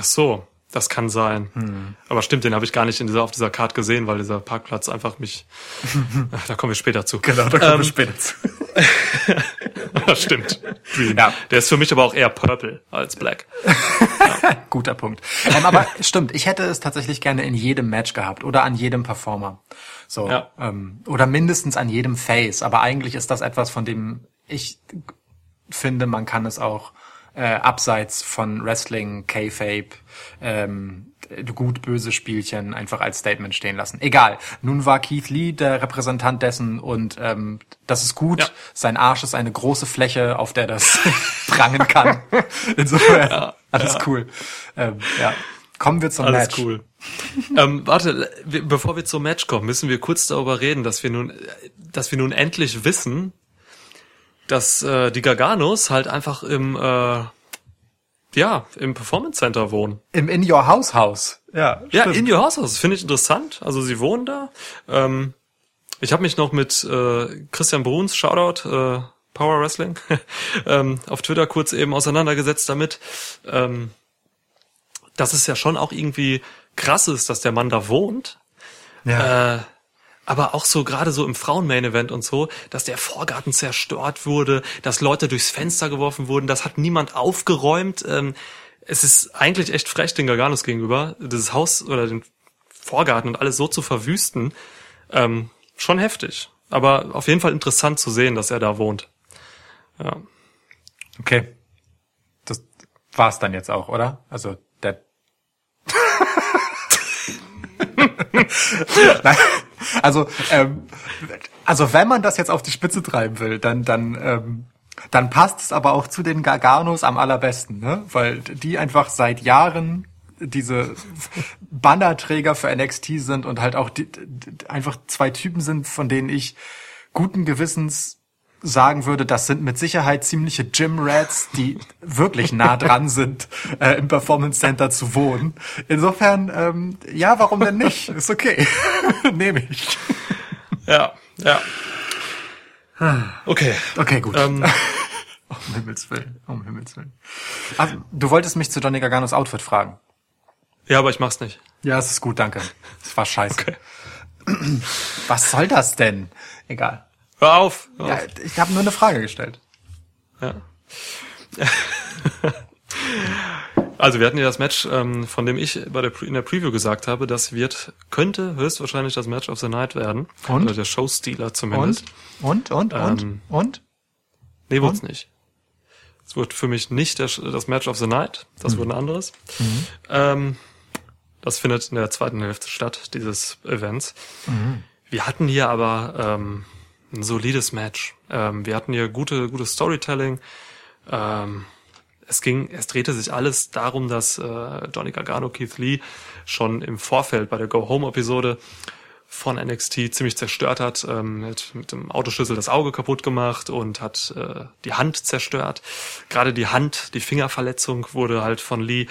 Ach so, das kann sein. Hm. Aber stimmt, den habe ich gar nicht in dieser, auf dieser Card gesehen, weil dieser Parkplatz einfach mich. Ach, da kommen wir später zu. Genau, da kommen wir später zu. Das stimmt. Ja. Der ist für mich aber auch eher Purple als Black. Guter Punkt. Ähm, aber stimmt, ich hätte es tatsächlich gerne in jedem Match gehabt oder an jedem Performer. So, Ja. ähm, oder mindestens an jedem Face. Aber eigentlich ist das etwas, von dem ich finde, man kann es auch äh, abseits von Wrestling, K-Fape, ähm, gut böse Spielchen einfach als Statement stehen lassen. Egal. Nun war Keith Lee der Repräsentant dessen und ähm, das ist gut. Ja. Sein Arsch ist eine große Fläche, auf der das prangen kann. Insofern alles cool. Ähm, ja. Kommen wir zum Alles Match. cool. ähm, warte, bevor wir zum Match kommen, müssen wir kurz darüber reden, dass wir nun, dass wir nun endlich wissen, dass äh, die Garganos halt einfach im äh, ja im Performance Center wohnen. Im In Your House House. Ja, Ja, stimmt. in your house, das finde ich interessant. Also sie wohnen da. Ähm, ich habe mich noch mit äh, Christian Bruns, Shoutout, äh, Power Wrestling, ähm, auf Twitter kurz eben auseinandergesetzt damit. Ähm, dass es ja schon auch irgendwie krass ist, dass der Mann da wohnt. ja. Äh, aber auch so gerade so im Frauen-Main-Event und so, dass der Vorgarten zerstört wurde, dass Leute durchs Fenster geworfen wurden, das hat niemand aufgeräumt. Ähm, es ist eigentlich echt frech den Garganos gegenüber, dieses Haus oder den Vorgarten und alles so zu verwüsten. Ähm, schon heftig. Aber auf jeden Fall interessant zu sehen, dass er da wohnt. Ja. Okay. Das war's dann jetzt auch, oder? Also der. Nein, also, ähm, also wenn man das jetzt auf die Spitze treiben will, dann, dann, ähm, dann passt es aber auch zu den Garganos am allerbesten, ne? Weil die einfach seit Jahren diese Bannerträger für NXT sind und halt auch die, die, einfach zwei Typen sind, von denen ich guten Gewissens sagen würde, das sind mit Sicherheit ziemliche Gym Rats, die wirklich nah dran sind, äh, im Performance Center zu wohnen. Insofern, ähm, ja, warum denn nicht? Ist okay. Nehme ich. Ja, ja. Okay. Okay, gut. Ähm, um Himmels Willen, um Himmels Willen. Also, du wolltest mich zu Johnny Garganos Outfit fragen. ja, aber ich mach's nicht. Ja, es ist gut, danke. Es war scheiße. Okay. Was soll das denn? Egal. Hör auf. Hör Ja, auf. ich habe nur eine Frage gestellt. Ja. Also wir hatten ja das Match, ähm, von dem ich bei der Pre in der Preview gesagt habe, das wird könnte höchstwahrscheinlich das Match of the Night werden Und? oder der Showstealer zumindest. Und? Und? Und? Und? Ähm, und? Nee, wurde nicht. Es wird für mich nicht der, das Match of the Night. Das wird ein anderes. Ähm, das findet in der zweiten Hälfte statt, dieses Events. Wir hatten hier aber ähm, ein solides Match. Ähm, wir hatten hier gute, gutes Storytelling. Ähm, es ging, es drehte sich alles darum, dass äh, Johnny Gargano, Keith Lee schon im Vorfeld bei der Go Home Episode von NXT ziemlich zerstört hat, ähm, mit, mit dem Autoschlüssel das Auge kaputt gemacht und hat äh, die Hand zerstört. Gerade die Hand, die Fingerverletzung wurde halt von Lee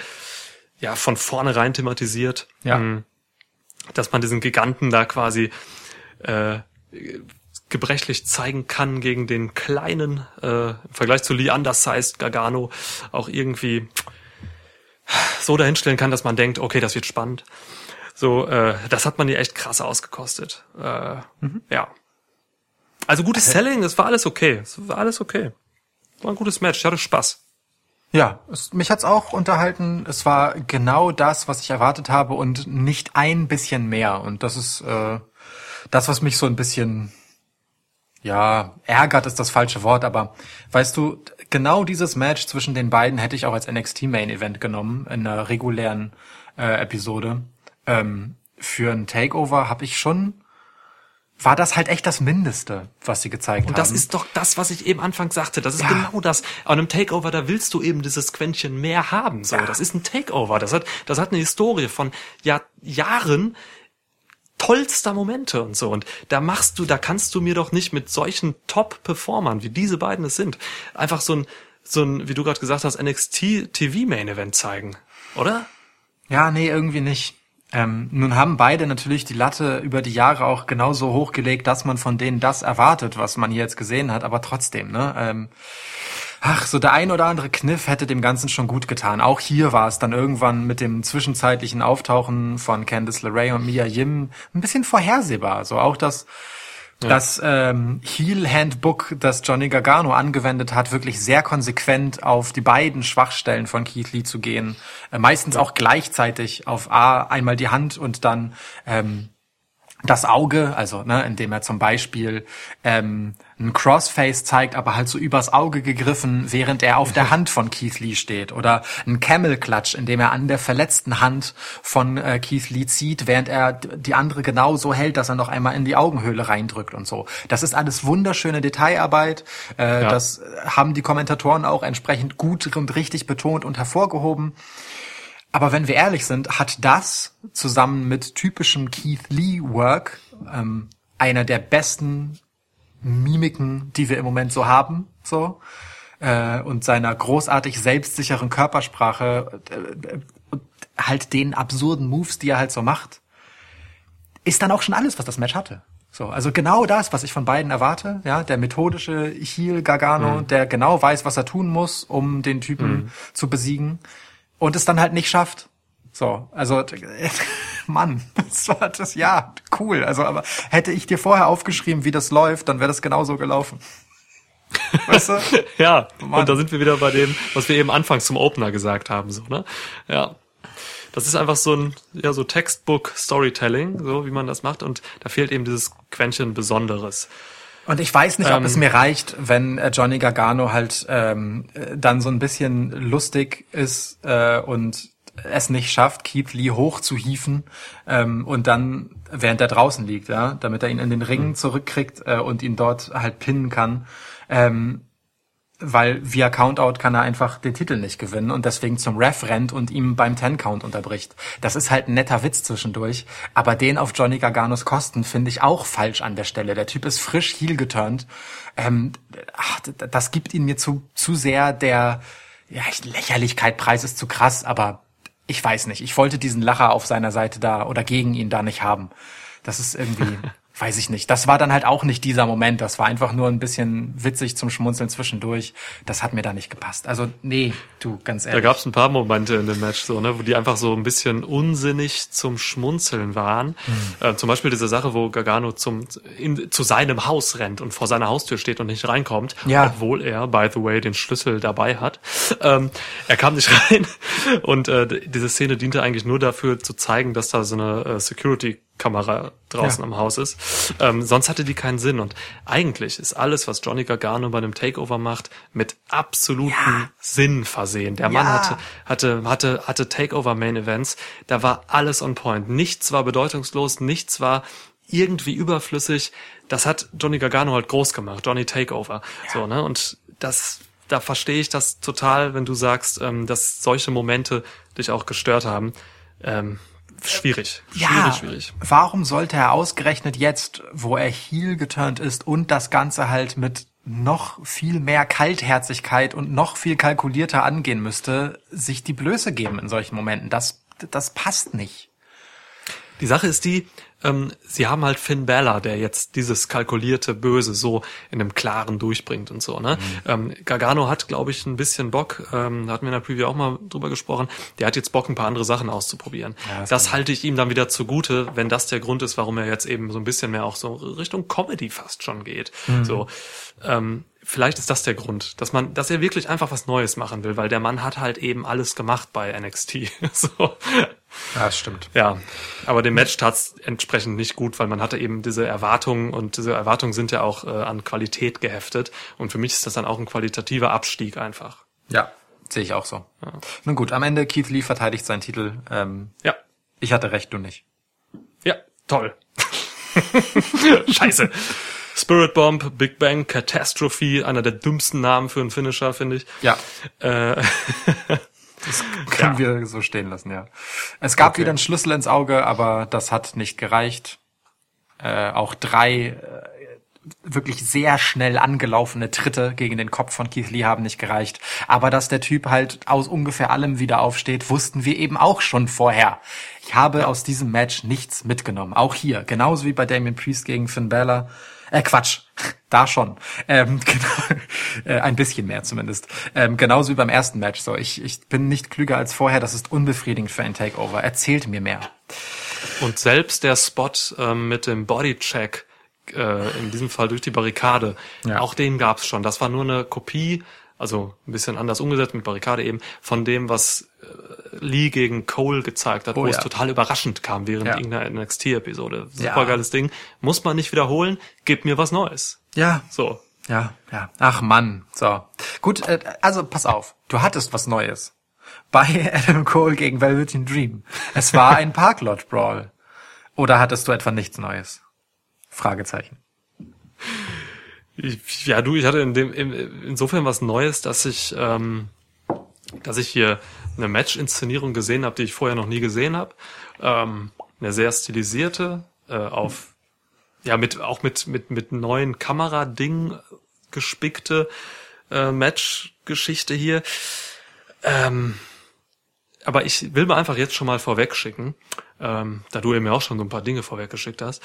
ja von vornherein thematisiert. Ja. Mm, Dass man diesen Giganten da quasi äh, gebrechlich zeigen kann gegen den kleinen, äh, im Vergleich zu Lee undersized Gargano auch irgendwie so dahinstellen kann, dass man denkt, okay, das wird spannend. So, äh, das hat man hier echt krass ausgekostet. Äh, Ja. Also gutes Selling, es war alles okay. Es war alles okay. War ein gutes Match, ich hatte Spaß. Ja, es, mich hat's auch unterhalten. Es war genau das, was ich erwartet habe und nicht ein bisschen mehr. Und das ist äh, das, was mich so ein bisschen ja, ärgert ist das falsche Wort, aber weißt du, genau dieses Match zwischen den beiden hätte ich auch als NXT Main Event genommen in einer regulären äh, Episode. Ähm, für ein Takeover habe ich schon war das halt echt das Mindeste, was sie gezeigt Und haben. das ist doch das, was ich eben anfangs sagte. Das ist Ja. genau das. An einem Takeover, da willst du eben dieses Quäntchen mehr haben. So, Ja. das ist ein Takeover. Das hat, das hat eine Historie von Jahr, Jahren tollster Momente und so. Und da machst du, da kannst du mir doch nicht mit solchen Top-Performern, wie diese beiden es sind, einfach so ein, so ein, wie du gerade gesagt hast, NXT TV Main Event zeigen, oder? Ja, nee, irgendwie nicht. Ähm, nun haben beide natürlich die Latte über die Jahre auch genauso hochgelegt, dass man von denen das erwartet, was man hier jetzt gesehen hat, aber trotzdem, ne? Ähm, ach, so der ein oder andere Kniff hätte dem Ganzen schon gut getan. Auch hier war es dann irgendwann mit dem zwischenzeitlichen Auftauchen von Candice LeRae und Mia Yim ein bisschen vorhersehbar. So auch das das ähm, Heel-Handbook, das Johnny Gargano angewendet hat, wirklich sehr konsequent auf die beiden Schwachstellen von Keith Lee zu gehen. Äh, meistens auch gleichzeitig auf A, einmal die Hand und dann ähm, das Auge, also ne, indem er zum Beispiel ähm, ein Crossface zeigt, aber halt so übers Auge gegriffen, während er auf der Hand von Keith Lee steht. Oder ein Camel Clutch, indem er an der verletzten Hand von äh, Keith Lee zieht, während er die andere genau so hält, dass er noch einmal in die Augenhöhle reindrückt und so. Das ist alles wunderschöne Detailarbeit. Äh, Ja. Das haben die Kommentatoren auch entsprechend gut und richtig betont und hervorgehoben. Aber wenn wir ehrlich sind, hat das zusammen mit typischem Keith Lee Work ähm, einer der besten Mimiken, die wir im Moment so haben, so äh, und seiner großartig selbstsicheren Körpersprache äh, äh, halt den absurden Moves, die er halt so macht, ist dann auch schon alles, was das Match hatte. So, also genau das, was ich von beiden erwarte, ja, der methodische Heel Gargano, der genau weiß, was er tun muss, um den Typen zu besiegen und es dann halt nicht schafft. So, also Mann, das war das ja cool. Also, aber hätte ich dir vorher aufgeschrieben, wie das läuft, dann wäre das genauso gelaufen. Weißt du? Ja, Mann. und da sind wir wieder bei dem, was wir eben anfangs zum Opener gesagt haben, so, ne? Ja. Das ist einfach so ein, ja, so Textbook Storytelling, so wie man das macht, und da fehlt eben dieses Quäntchen Besonderes. Und ich weiß nicht, ob Ähm, es mir reicht, wenn äh, Johnny Gargano halt ähm, äh, dann so ein bisschen lustig ist äh, und es nicht schafft, Keith Lee hochzuhieven ähm, und dann, während er draußen liegt, ja, damit er ihn in den Ring zurückkriegt äh, und ihn dort halt pinnen kann. Ähm, weil via Countout kann er einfach den Titel nicht gewinnen und deswegen zum Ref rennt und ihm beim Ten-Count unterbricht. Das ist halt ein netter Witz zwischendurch, aber den auf Johnny Garganos Kosten finde ich auch falsch an der Stelle. Der Typ ist frisch heel geturnt. Ähm, ach, das gibt ihn mir zu, zu sehr der ja, Lächerlichkeit Preis ist zu krass, aber ich weiß nicht. Ich wollte diesen Lacher auf seiner Seite da oder gegen ihn da nicht haben. Das ist irgendwie, weiß ich nicht. Das war dann halt auch nicht dieser Moment. Das war einfach nur ein bisschen witzig zum Schmunzeln zwischendurch. Das hat mir da nicht gepasst. Also, nee, du, ganz Da ehrlich. gab es ein paar Momente in dem Match, so, ne, wo die einfach so ein bisschen unsinnig zum Schmunzeln waren. Mhm. Äh, zum Beispiel diese Sache, wo Gargano zum, in, zu seinem Haus rennt und vor seiner Haustür steht und nicht reinkommt, Ja. obwohl er, by the way, den Schlüssel dabei hat. Ähm, er kam nicht rein und äh, diese Szene diente eigentlich nur dafür zu zeigen, dass da so eine äh, Security Kamera draußen Ja. am Haus ist. Ähm, sonst hatte die keinen Sinn. Und eigentlich ist alles, was Johnny Gargano bei einem Takeover macht, mit absolutem Sinn versehen. Der Mann Ja. hatte, hatte, hatte, hatte Takeover Main Events. Da war alles on point. Nichts war bedeutungslos, nichts war irgendwie überflüssig. Das hat Johnny Gargano halt groß gemacht. Johnny Takeover. So, ne? Und das, da verstehe ich das total, wenn du sagst, ähm, dass solche Momente dich auch gestört haben. Ähm, schwierig. Schwierig, ja, schwierig. warum sollte er ausgerechnet jetzt, wo er heel geturnt ist und das Ganze halt mit noch viel mehr Kaltherzigkeit und noch viel kalkulierter angehen müsste, sich die Blöße geben in solchen Momenten? Das, das passt nicht. Die Sache ist die, ähm, sie haben halt Finn Balor, der jetzt dieses kalkulierte Böse so in einem klaren durchbringt und so. Ne? Ähm, Gargano hat, glaube ich, ein bisschen Bock, ähm, da hatten wir in der Preview auch mal drüber gesprochen, der hat jetzt Bock, ein paar andere Sachen auszuprobieren. Ja, das das halte ich ihm dann wieder zugute, wenn das der Grund ist, warum er jetzt eben so ein bisschen mehr auch so Richtung Comedy fast schon geht. So, ähm, vielleicht ist das der Grund, dass man, dass er wirklich einfach was Neues machen will, weil der Mann hat halt eben alles gemacht bei NXT. so. Ja, das stimmt. Ja, aber dem Match tat's entsprechend nicht gut, weil man hatte eben diese Erwartungen und diese Erwartungen sind ja auch äh, an Qualität geheftet und für mich ist das dann auch ein qualitativer Abstieg einfach. Ja, sehe ich auch so. Nun gut, am Ende Keith Lee verteidigt seinen Titel. Ähm, Ja, ich hatte recht, du nicht. ja, toll. Scheiße. Spirit Bomb, Big Bang, Catastrophe, einer der dümmsten Namen für einen Finisher, finde ich. Ja, Äh, können Ja. wir so stehen lassen, ja. Es gab Okay. wieder einen Schlüssel ins Auge, aber das hat nicht gereicht. Äh, auch drei äh, wirklich sehr schnell angelaufene Tritte gegen den Kopf von Keith Lee haben nicht gereicht. Aber dass der Typ halt aus ungefähr allem wieder aufsteht, wussten wir eben auch schon vorher. Ich habe aus diesem Match nichts mitgenommen. Auch hier, genauso wie bei Damien Priest gegen Finn Balor. Äh, Quatsch. Da schon. Ähm, genau, äh, ein bisschen mehr zumindest. Ähm, genauso wie beim ersten Match. So, ich, ich bin nicht klüger als vorher. Das ist unbefriedigend für ein Takeover. Erzählt mir mehr. Und selbst der Spot ähm, mit dem Bodycheck, äh, in diesem Fall durch die Barrikade, Ja. auch den gab's schon. Das war nur eine Kopie, also ein bisschen anders umgesetzt mit Barrikade eben, von dem, was äh, Lee gegen Cole gezeigt hat, Oh wo ja. es total überraschend kam während Ja. irgendeiner NXT-Episode. Ja. Super geiles Ding. Muss man nicht wiederholen, gib mir was Neues. Ja, So. Ja, ja. Ach Mann. So. Gut, äh, also pass auf. Du hattest was Neues. Bei Adam Cole gegen Velveteen Dream. Es war ein Parklot-Brawl. Oder hattest du etwa nichts Neues? Fragezeichen. Ja, du, ich hatte in dem, in, insofern was Neues, dass ich, ähm, dass ich hier eine Match-Inszenierung gesehen habe, die ich vorher noch nie gesehen habe. Ähm, eine sehr stilisierte, äh, auf, ja, mit, auch mit, mit, mit neuen Kameradingen gespickte äh, Match-Geschichte hier. Ähm, aber ich will mal einfach jetzt schon mal vorwegschicken, ähm, da du mir auch schon so ein paar Dinge vorweggeschickt hast.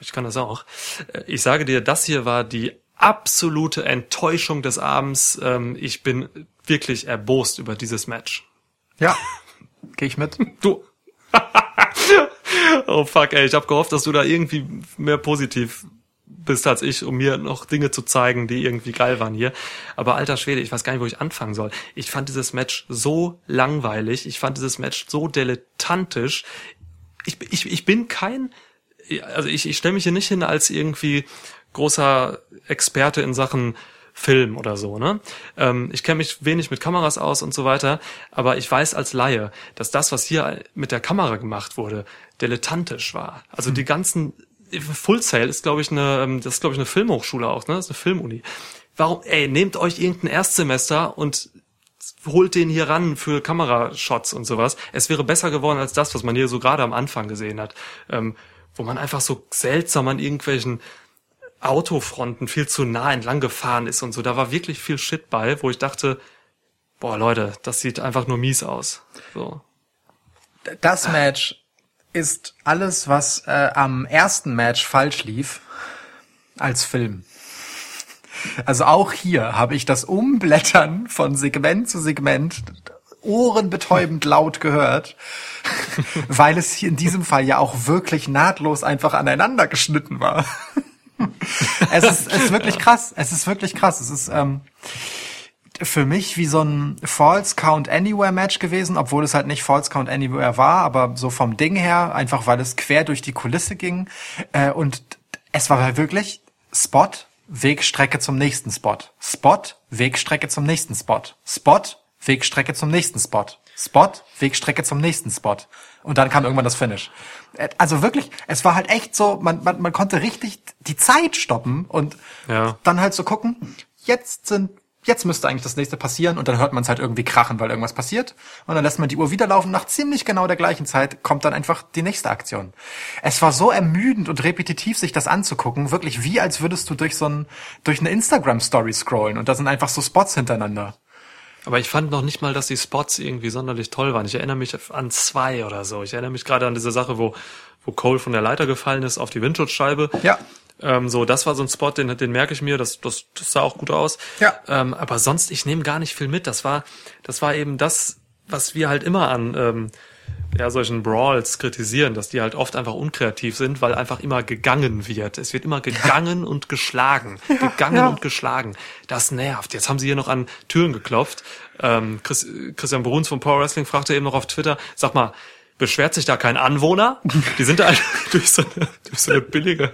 Ich kann das auch. Äh, Ich sage dir, das hier war die absolute Enttäuschung des Abends. Ähm, ich bin wirklich erbost über dieses Match. Ja. Gehe ich mit? Du. oh fuck, ey, ich habe gehofft, dass du da irgendwie mehr positiv bist als ich, um mir noch Dinge zu zeigen, die irgendwie geil waren hier. Aber alter Schwede, ich weiß gar nicht, wo ich anfangen soll. Ich fand dieses Match so langweilig, ich fand dieses Match so dilettantisch. Ich, ich, ich bin kein also ich, ich stelle mich hier nicht hin als irgendwie großer Experte in Sachen Film oder so, ne? Ähm, ich kenne mich wenig mit Kameras aus und so weiter, aber ich weiß als Laie, dass das, was hier mit der Kamera gemacht wurde, dilettantisch war. Also die ganzen Full Sail ist, glaube ich, eine, ähm, das ist, glaube ich, eine Filmhochschule auch, ne? Das ist eine Filmuni. Warum, ey, nehmt euch irgendein Erstsemester und holt den hier ran für Kamerashots und sowas. Es wäre besser geworden als das, was man hier so gerade am Anfang gesehen hat, ähm, wo man einfach so seltsam an irgendwelchen Autofronten viel zu nah entlang gefahren ist und so. Da war wirklich viel Shit bei, wo ich dachte, boah Leute, das sieht einfach nur mies aus. So. Das Match ist alles, was äh, am ersten Match falsch lief, als Film. Also auch hier habe ich das Umblättern von Segment zu Segment ohrenbetäubend laut gehört, weil es hier in diesem Fall ja auch wirklich nahtlos einfach aneinander geschnitten war. Es, ist, es ist wirklich krass. Es ist wirklich krass. Es ist ähm, für mich wie so ein False Count Anywhere Match gewesen, obwohl es halt nicht False Count Anywhere war, aber so vom Ding her, einfach weil es quer durch die Kulisse ging. Äh, und es war halt wirklich Spot, Wegstrecke zum nächsten Spot. Spot, Wegstrecke zum nächsten Spot. Spot, Wegstrecke zum nächsten Spot. Spot, Wegstrecke zum nächsten Spot. Und dann kam irgendwann das Finish. Äh, Also wirklich, es war halt echt so, man, man, man konnte richtig die Zeit stoppen und Ja. dann halt so gucken, jetzt sind, jetzt müsste eigentlich das nächste passieren und dann hört man es halt irgendwie krachen, weil irgendwas passiert und dann lässt man die Uhr wieder laufen. Nach ziemlich genau der gleichen Zeit kommt dann einfach die nächste Aktion. Es war so ermüdend und repetitiv, sich das anzugucken, wirklich wie als würdest du durch so ein, durch eine Instagram-Story scrollen und da sind einfach so Spots hintereinander. Aber ich fand noch nicht mal, dass die Spots irgendwie sonderlich toll waren. Ich erinnere mich an zwei oder so. Ich erinnere mich gerade an diese Sache, wo, wo Cole von der Leiter gefallen ist auf die Windschutzscheibe. Ja. Ähm, so, das war so ein Spot, den, den merke ich mir, das, das, das sah auch gut aus. Ja. Ähm, aber sonst, ich nehme gar nicht viel mit. Das war, das war eben das, was wir halt immer an ähm, ja, solchen Brawls kritisieren, dass die halt oft einfach unkreativ sind, weil einfach immer gegangen wird. Es wird immer gegangen und geschlagen. gegangen ja. und geschlagen. Das nervt. Jetzt haben sie hier noch an Türen geklopft. Ähm, Chris, Christian Bruns von Power Wrestling fragte eben noch auf Twitter, sag mal, beschwert sich da kein Anwohner? Die sind da durch so eine, durch so eine billige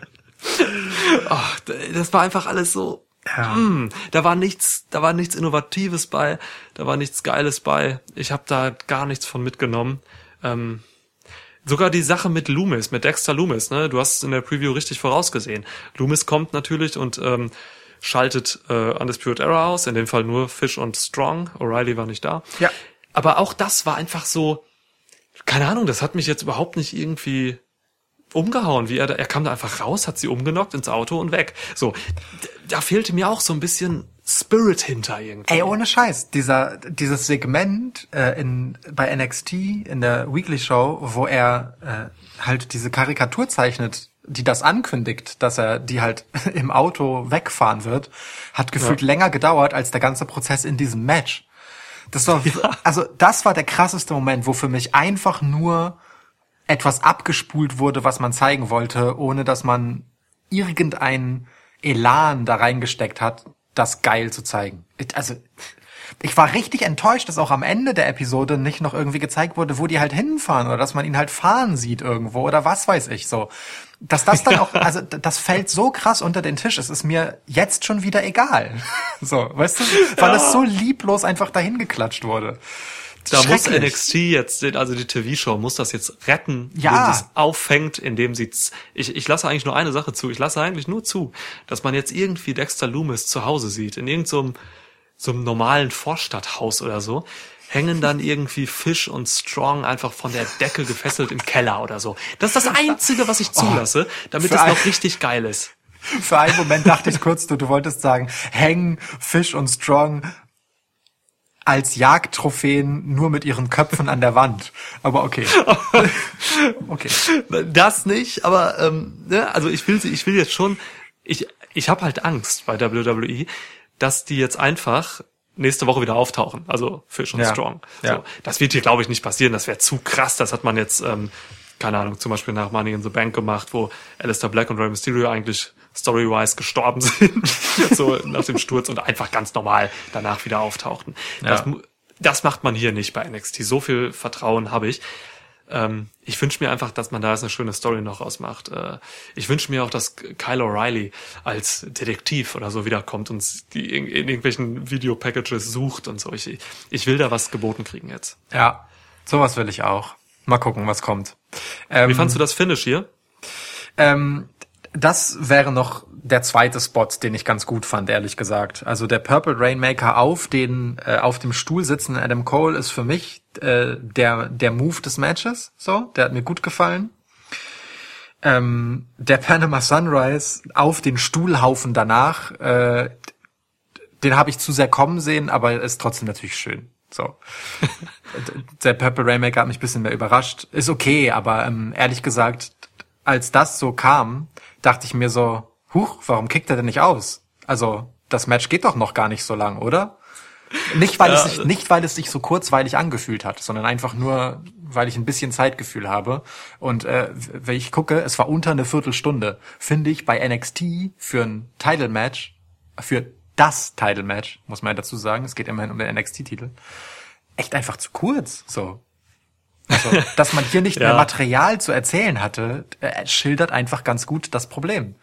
Ach, das war einfach alles so. Ja. Mm, da war nichts, da war nichts Innovatives bei, da war nichts Geiles bei. Ich habe da gar nichts von mitgenommen. Ähm, sogar die Sache mit Loomis, mit Dexter Loomis, ne? Du hast es in der Preview richtig vorausgesehen. Loomis kommt natürlich und ähm, schaltet äh, Undisputed Era aus, in dem Fall nur Fish und Strong. O'Reilly war nicht da. Ja. Aber auch das war einfach so, keine Ahnung, das hat mich jetzt überhaupt nicht irgendwie umgehauen, wie er da, er kam da einfach raus, hat sie umgenockt ins Auto und weg. So, da fehlte mir auch so ein bisschen Spirit hinter irgendwie. Ey, ohne Scheiß, dieser, dieses Segment äh, in, bei NXT in der Weekly Show, wo er äh, halt diese Karikatur zeichnet, die das ankündigt, dass er die halt im Auto wegfahren wird, hat gefühlt länger gedauert als der ganze Prozess in diesem Match. Das war, also das war der krasseste Moment, wo für mich einfach nur etwas abgespult wurde, was man zeigen wollte, ohne dass man irgendeinen Elan da reingesteckt hat, das geil zu zeigen. Ich- Also, ich war richtig enttäuscht, dass auch am Ende der Episode nicht noch irgendwie gezeigt wurde, wo die halt hinfahren oder dass man ihn halt fahren sieht irgendwo oder was weiß ich so. Dass das dann auch, also das fällt so krass unter den Tisch, es ist mir jetzt schon wieder egal. So, weißt du, weil es so lieblos einfach dahin geklatscht wurde. Da muss. NXT jetzt, also die TV-Show muss das jetzt retten, Ja. indem sie es auffängt, indem sie ich, ich lasse eigentlich nur eine Sache zu, ich lasse eigentlich nur zu, dass man jetzt irgendwie Dexter Loomis zu Hause sieht, in irgendeinem so einem normalen Vorstadthaus oder so, hängen dann irgendwie Fish und Strong einfach von der Decke gefesselt im Keller oder so. Das ist das Einzige, was ich zulasse, damit es ein- noch richtig geil ist. Für einen Moment dachte ich kurz, du, du wolltest sagen, hängen Fish und Strong als Jagdtrophäen nur mit ihren Köpfen an der Wand. Aber okay. Okay. Das nicht, aber ähm, ne, also ich will sie, ich will jetzt schon, ich ich habe halt Angst bei WWE, dass die jetzt einfach nächste Woche wieder auftauchen, also Fish und Ja. Strong. Ja. So, das wird hier glaube ich nicht passieren, das wäre zu krass. Das hat man jetzt ähm, keine Ahnung, zum Beispiel nach Money in the Bank gemacht, wo Alistair Black und Rey Mysterio eigentlich story-wise gestorben sind, so nach dem Sturz und einfach ganz normal danach wieder auftauchten. Das, Ja. mu- das macht man hier nicht bei NXT. So viel Vertrauen habe ich. Ähm, ich wünsche mir einfach, dass man da jetzt eine schöne Story noch ausmacht. Äh, ich wünsche mir auch, dass Kyle O'Reilly als Detektiv oder so wiederkommt und die in, in irgendwelchen Videopackages sucht und so. Ich, ich will da was geboten kriegen jetzt. Ja, sowas will ich auch. Mal gucken, was kommt. Ähm, Wie fandst du das Finish hier? Ähm, das wäre noch der zweite Spot, den ich ganz gut fand, ehrlich gesagt. Also der Purple Rainmaker auf den äh, auf dem Stuhl sitzenden Adam Cole ist für mich äh, der der Move des Matches. So, der hat mir gut gefallen. Ähm, der Panama Sunrise auf den Stuhlhaufen danach, äh, den habe ich zu sehr kommen sehen, aber ist trotzdem natürlich schön. So. der Purple Rainmaker hat mich ein bisschen mehr überrascht. Ist okay, aber ähm, ehrlich gesagt, als das so kam, dachte ich mir so, huch, warum kickt er denn nicht aus? Also, das Match geht doch noch gar nicht so lang, oder? Nicht, weil, Ja. es sich, nicht, weil es sich so kurzweilig angefühlt hat, sondern einfach nur, weil ich ein bisschen Zeitgefühl habe. Und äh, wenn ich gucke, es war unter eine Viertelstunde. Finde ich bei NXT für ein Title-Match, für das Title-Match, muss man ja dazu sagen, es geht immerhin um den NXT-Titel, echt einfach zu kurz. So. Also, dass man hier nicht Ja. mehr Material zu erzählen hatte, äh, schildert einfach ganz gut das Problem.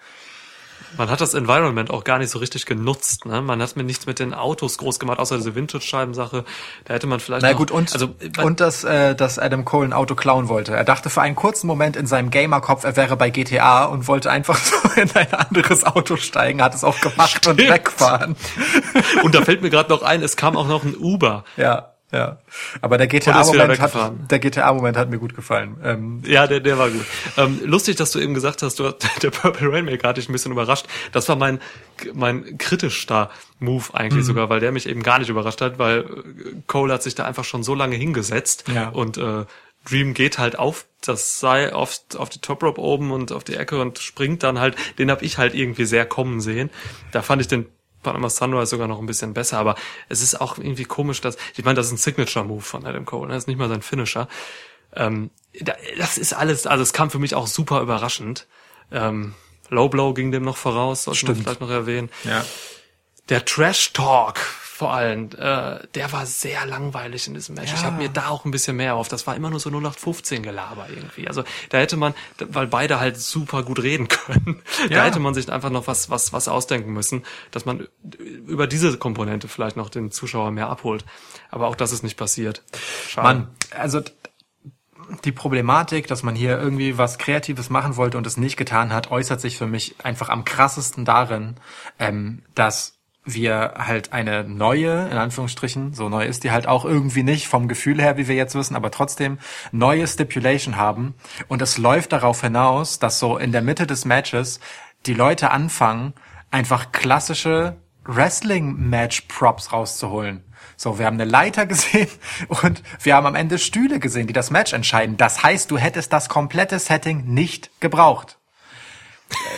Man hat das Environment auch gar nicht so richtig genutzt. Ne? Man hat mir nichts mit den Autos groß gemacht, außer diese Vintage-Scheibensache. Da hätte man vielleicht Na noch, gut, und, also und dass, äh, dass Adam Cole ein Auto klauen wollte. Er dachte für einen kurzen Moment in seinem Gamer-Kopf, er wäre bei GTA und wollte einfach so in ein anderes Auto steigen, hat es auch gemacht und Stimmt. wegfahren. und da fällt mir gerade noch ein, es kam auch noch ein Uber. Ja, ja. Aber der GTA-Moment hat, der GTA-Moment hat mir gut gefallen. Ähm, Ja, der, der war gut. Ähm, lustig, dass du eben gesagt hast, du, der Purple Rainmaker hat dich ein bisschen überrascht. Das war mein, mein kritischster Move eigentlich sogar, weil der mich eben gar nicht überrascht hat, weil äh, Cole hat sich da einfach schon so lange hingesetzt Ja. und äh, Dream geht halt auf das Seil, auf, auf die Top Rope oben und auf die Ecke und springt dann halt, den habe ich halt irgendwie sehr kommen sehen. Da fand ich den Panama Sunrise sogar noch ein bisschen besser, aber es ist auch irgendwie komisch, dass, ich meine, das ist ein Signature-Move von Adam Cole, ne? das ist nicht mal sein Finisher. Ähm, da- das ist alles, also es kam für mich auch super überraschend. Ähm, Low Blow ging dem noch voraus, sollte man vielleicht noch erwähnen. ja. Der Trash Talk vor allem, äh, der war sehr langweilig in diesem Match. Ich Ja. habe mir da auch ein bisschen mehr auf. Das war immer nur so 0815 Gelaber irgendwie. Also da hätte man, weil beide halt super gut reden können, da Ja. hätte man sich einfach noch was, was, was ausdenken müssen, dass man über diese Komponente vielleicht noch den Zuschauer mehr abholt. Aber auch das ist nicht passiert. Schade. Mann, also die Problematik, dass man hier irgendwie was Kreatives machen wollte und es nicht getan hat, äußert sich für mich einfach am krassesten darin, ähm, dass wir halt eine neue, in Anführungsstrichen, so neu ist die halt auch irgendwie nicht vom Gefühl her, wie wir jetzt wissen, aber trotzdem neue Stipulation haben. Und es läuft darauf hinaus, dass so in der Mitte des Matches die Leute anfangen, einfach klassische Wrestling-Match-Props rauszuholen. So, wir haben eine Leiter gesehen und wir haben am Ende Stühle gesehen, die das Match entscheiden. Das heißt, du hättest das komplette Setting nicht gebraucht.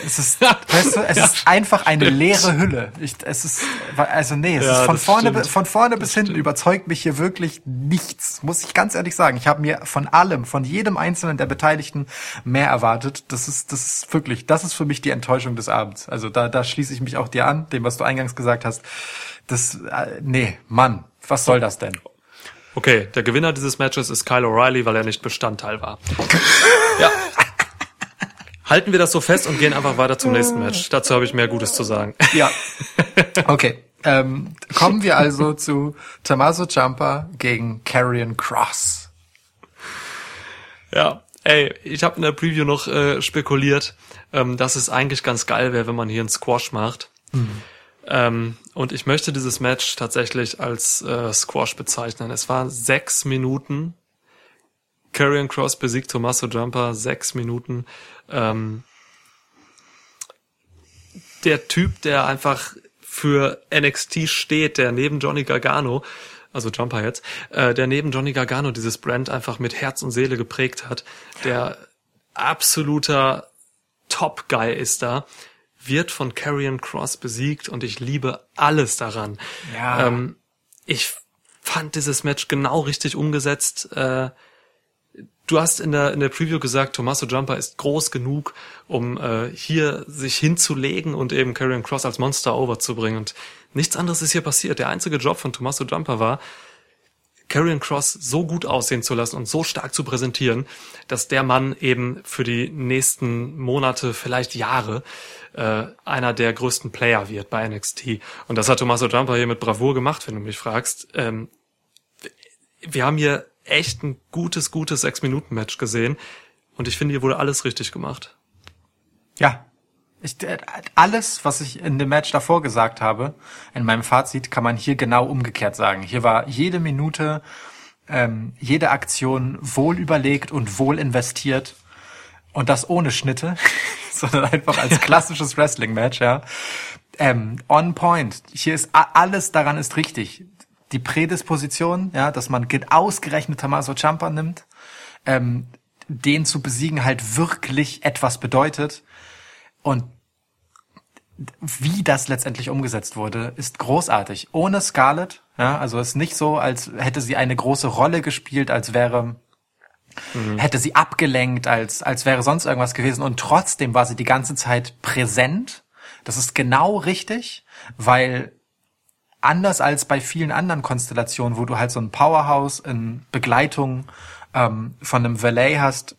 Es ist, weißt du, es ist einfach eine leere Hülle. Ich, es ist, also nee, es Ja, ist von das vorne, stimmt. von vorne bis hinten stimmt. überzeugt mich hier wirklich nichts. Muss ich ganz ehrlich sagen. Ich habe mir von allem, von jedem einzelnen der Beteiligten mehr erwartet. Das ist, das ist wirklich, das ist für mich die Enttäuschung des Abends. Also da, da schließe ich mich auch dir an, dem, was du eingangs gesagt hast. Das, äh, nee, Mann, was soll das denn? Okay, der Gewinner dieses Matches ist Kyle O'Reilly, weil er nicht Bestandteil war. ja. Halten wir das so fest und gehen einfach weiter zum nächsten Match. Dazu habe ich mehr Gutes zu sagen. Ja. Okay. Ähm, kommen wir also zu Tommaso Ciampa gegen Karrion Cross. Ja, ey, ich habe in der Preview noch äh, spekuliert, ähm, dass es eigentlich ganz geil wäre, wenn man hier einen Squash macht. Ähm, und ich möchte dieses Match tatsächlich als äh, Squash bezeichnen. Es waren sechs Minuten. Karrion Cross besiegt Tommaso Jumper, sechs Minuten. Ähm, der Typ, der einfach für NXT steht, der neben Johnny Gargano, also Jumper jetzt, äh, der neben Johnny Gargano dieses Brand einfach mit Herz und Seele geprägt hat, der absoluter Top-Guy ist da, wird von Karrion Cross besiegt und ich liebe alles daran. Ja. Ähm, ich fand dieses Match genau richtig umgesetzt. Äh, du hast in der, in der Preview gesagt, Tommaso Jumper ist groß genug, um äh, hier sich hinzulegen und eben Karrion Cross als Monster overzubringen. Und nichts anderes ist hier passiert. Der einzige Job von Tommaso Jumper war, Karrion Cross so gut aussehen zu lassen und so stark zu präsentieren, dass der Mann eben für die nächsten Monate, vielleicht Jahre, äh, einer der größten Player wird bei NXT. Und das hat Tommaso Ciampa hier mit Bravour gemacht, wenn du mich fragst. Ähm, wir haben hier echt ein gutes, gutes Sechs-Minuten-Match gesehen. Und ich finde, hier wurde alles richtig gemacht. Ja. Ich, äh, alles, was ich in dem Match davor gesagt habe, in meinem Fazit, kann man hier genau umgekehrt sagen. Hier war jede Minute, ähm, jede Aktion wohl überlegt und wohl investiert. Und das ohne Schnitte, sondern einfach als klassisches Wrestling-Match, ja. Ähm, on point. Hier ist alles daran ist richtig. Die Prädisposition, ja, dass man ge- ausgerechnet Tommaso Ciampa nimmt, ähm, den zu besiegen halt wirklich etwas bedeutet. Und wie das letztendlich umgesetzt wurde, ist großartig. Ohne Scarlett, ja, also es ist nicht so, als hätte sie eine große Rolle gespielt, als wäre hätte sie abgelenkt, als, als wäre sonst irgendwas gewesen. Und trotzdem war sie die ganze Zeit präsent. Das ist genau richtig, weil anders als bei vielen anderen Konstellationen, wo du halt so ein Powerhouse in Begleitung ähm, von einem Valet hast,